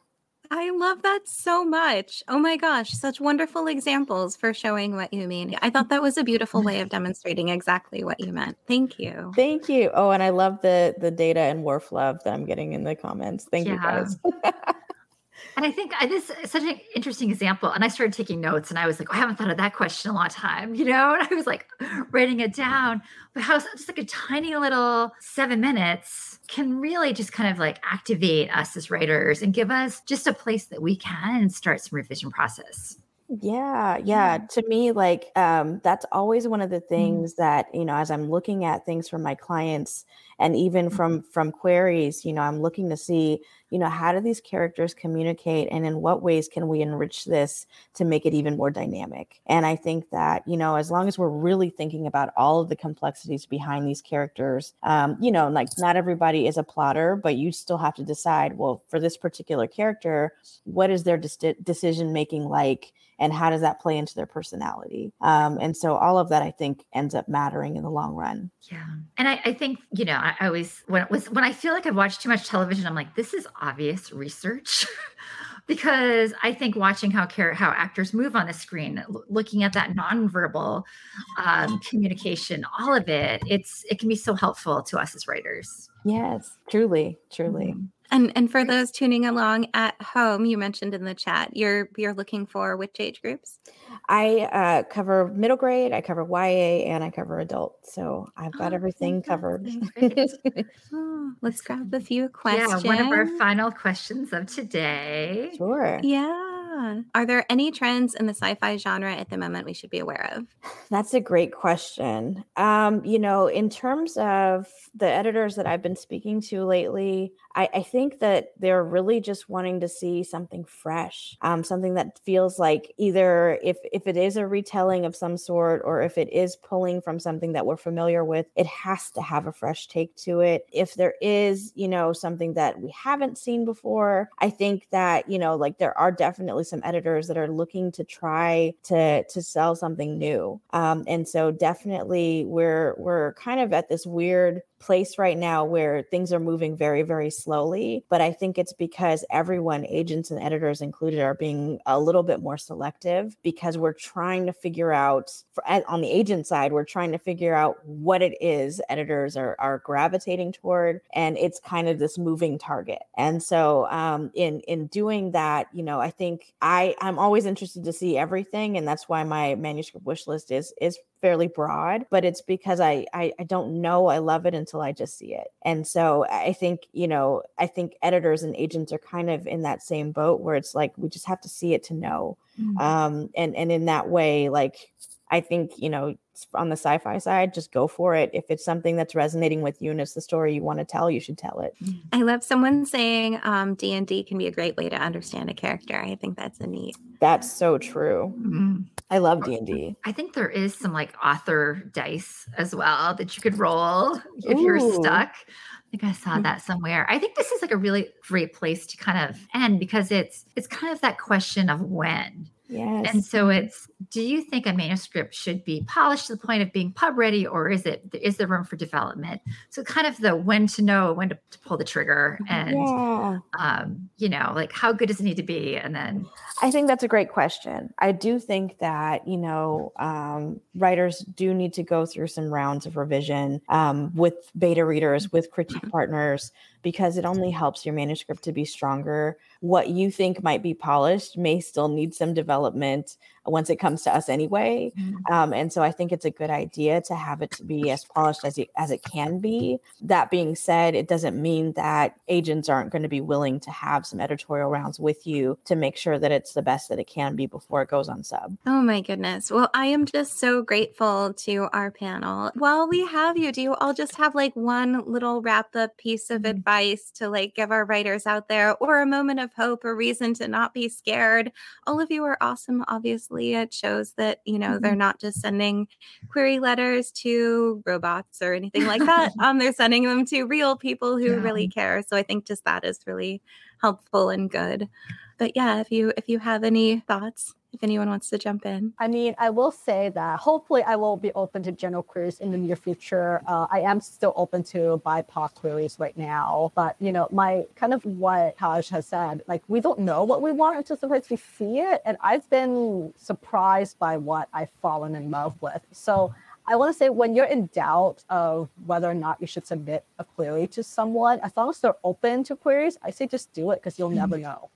I love that so much. Oh my gosh, such wonderful examples for showing what you mean. I thought that was a beautiful way of *laughs* demonstrating exactly what you meant. Thank you. Thank you. Oh, and I love the the data and Worf love that I'm getting in the comments. Thank yeah. you guys. *laughs* And I think this is such an interesting example. And I started taking notes and I was like, oh, I haven't thought of that question in a long time, *laughs* you know? And I was like writing it down. But how just like a tiny little seven minutes can really just kind of like activate us as writers and give us just a place that we can start some revision process. Yeah, yeah. To me, like um, that's always one of the mm-hmm. things that you know, as I'm looking at things from my clients, and even mm-hmm. from from queries, you know, I'm looking to see, you know, how do these characters communicate, and in what ways can we enrich this to make it even more dynamic? And I think that you know, as long as we're really thinking about all of the complexities behind these characters, um, you know, like not everybody is a plotter, but you still have to decide, well, for this particular character, what is their de- decision making like? and how does that play into their personality um, and so all of that i think ends up mattering in the long run yeah and i, I think you know I, always when it was when i feel like i've watched too much television i'm like this is obvious research *laughs* because I think watching how care how actors move on the screen, l- looking at that nonverbal um, communication, all of it, it's it can be so helpful to us as writers. Yes, truly, truly. Mm-hmm. And and for those tuning along at home, you mentioned in the chat you're you're looking for which age groups? I uh, cover middle grade, I cover YA, and I cover adult. So I've got oh, everything covered. *laughs* oh, let's grab a few questions. Yeah, one of our final questions of today. Sure. Yeah. Are there any trends in the sci-fi genre at the moment we should be aware of? That's a great question. Um, you know, in terms of the editors that I've been speaking to lately, I, I think that they're really just wanting to see something fresh, um, something that feels like either if if it is a retelling of some sort or if it is pulling from something that we're familiar with, it has to have a fresh take to it. If there is, you know, something that we haven't seen before, I think that you know, like there are definitely some editors that are looking to try to to sell something new. Um, and so definitely we're we're kind of at this weird place right now where things are moving very, very slowly. But I think it's because everyone, agents and editors included, are being a little bit more selective because we're trying to figure out, for, on the agent side, we're trying to figure out what it is editors are, are gravitating toward. And it's kind of this moving target. And so um, in, in doing that, you know, I think I, I'm always interested to see everything. And that's why my manuscript wish list is, is fairly broad, but it's because I, I, I don't know I love it until I just see it. And so I think, you know, I think editors and agents are kind of in that same boat where it's like we just have to see it to know. Mm-hmm. Um and and in that way like I think, you know, on the sci-fi side, just go for it. If it's something that's resonating with you and it's the story you want to tell, you should tell it. Mm. I love someone saying um, D&D can be a great way to understand a character. I think that's a neat. That's so true. Mm-hmm. I love D&D. I think there is some like author dice as well that you could roll if Ooh. you're stuck. I think I saw mm. that somewhere. I think this is like a really great place to kind of end because it's it's kind of that question of when Yes. And so it's do you think a manuscript should be polished to the point of being pub ready or is it is there room for development? So kind of the when to know when to, to pull the trigger and yeah. um, you know, like how good does it need to be? And then I think that's a great question. I do think that, you know, um, writers do need to go through some rounds of revision um, with beta readers, with critique partners, because it only helps your manuscript to be stronger. What you think might be polished may still need some development once it comes to us anyway. Mm-hmm. Um, and so I think it's a good idea to have it to be as polished as it, as it can be. That being said, it doesn't mean that agents aren't going to be willing to have some editorial rounds with you to make sure that it's the best that it can be before it goes on sub. Oh my goodness. Well, I am just so grateful to our panel. While we have you, do you all just have like one little wrap up piece of mm-hmm. Advice to like give our writers out there or a moment of hope, a reason to not be scared. All of you are awesome. Obviously, it shows that, you know, they're not just sending query letters to robots or anything like that. *laughs* um, they're sending them to real people who Yeah. really care. So I think just that is really helpful and good. But yeah, if you if you have any thoughts, if anyone wants to jump in. I mean, I will say that hopefully I will be open to general queries in the near future. Uh, I am still open to BIPOC queries right now, but you know, my kind of what Taj has said, like we don't know what we want until sometimes we see it, and I've been surprised by what I've fallen in love with. So. I want to say when you're in doubt of whether or not you should submit a query to someone, as long as they're open to queries, I say just do it because you'll never *laughs* know.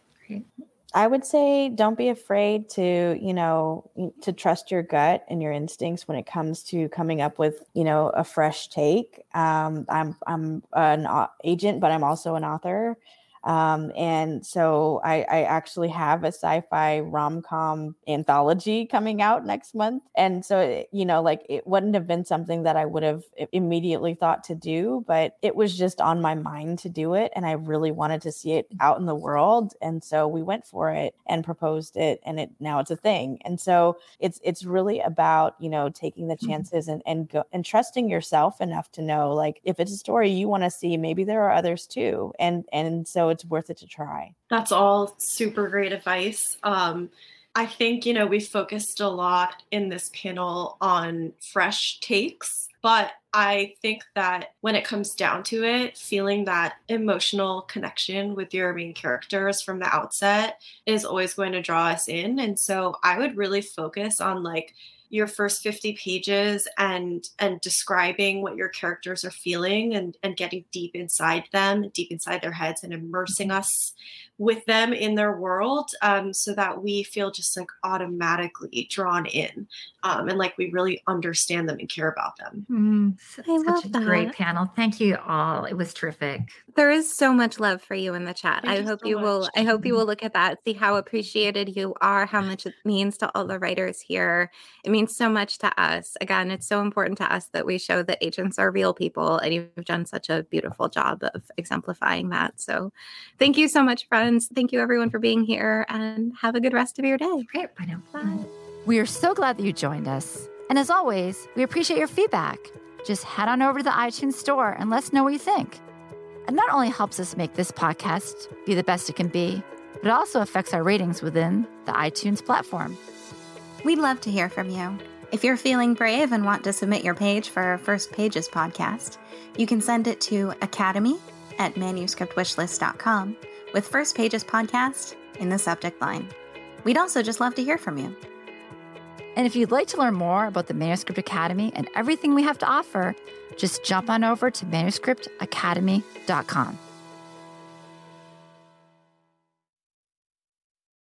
I would say don't be afraid to, you know, to trust your gut and your instincts when it comes to coming up with, you know, a fresh take. Um, I'm I'm an agent, but I'm also an author. Um, and so I, I actually have a sci-fi rom-com anthology coming out next month. And so, it- you know, like it wouldn't have been something that I would have immediately thought to do, but it was just on my mind to do it. And I really wanted to see it out in the world. And so we went for it and proposed it and it now it's a thing. And so it's it's really about, you know, taking the Mhm. chances and and go and trusting yourself enough to know like if it's a story you want to see, maybe there are others too. And and so it's worth it to try. That's all super great advice. Um, I think, you know, we focused a lot in this panel on fresh takes, but I think that when it comes down to it, feeling that emotional connection with your main characters from the outset is always going to draw us in. And so I would really focus on like your first 50 pages and and describing what your characters are feeling and and getting deep inside them deep inside their heads and immersing us with them in their world um, so that we feel just like automatically drawn in um, and like we really understand them and care about them Mm, s- I such love a great panel. Thank you all. It was terrific. There is so much love for you in the chat. Thank I you hope so you will. I hope you mm-hmm. will look at that, see how appreciated you are, how much it means to all the writers here. It means so much to us. Again, it's so important to us that we show that agents are real people and you've done such a beautiful job of exemplifying that. So thank you so much friends. Thank you everyone for being here and have a good rest of your day. Great. Bye now. Bye. We are so glad that you joined us. And as always, we appreciate your feedback. Just head on over to the iTunes store and let us know what you think. It not only helps us make this podcast be the best it can be, but it also affects our ratings within the iTunes platform. We'd love to hear from you. If you're feeling brave and want to submit your page for our First Pages podcast, you can send it to academy at manuscriptwishlist.com with First Pages podcast in the subject line. We'd also just love to hear from you. And if you'd like to learn more about the Manuscript Academy and everything we have to offer, just jump on over to manuscriptacademy.com.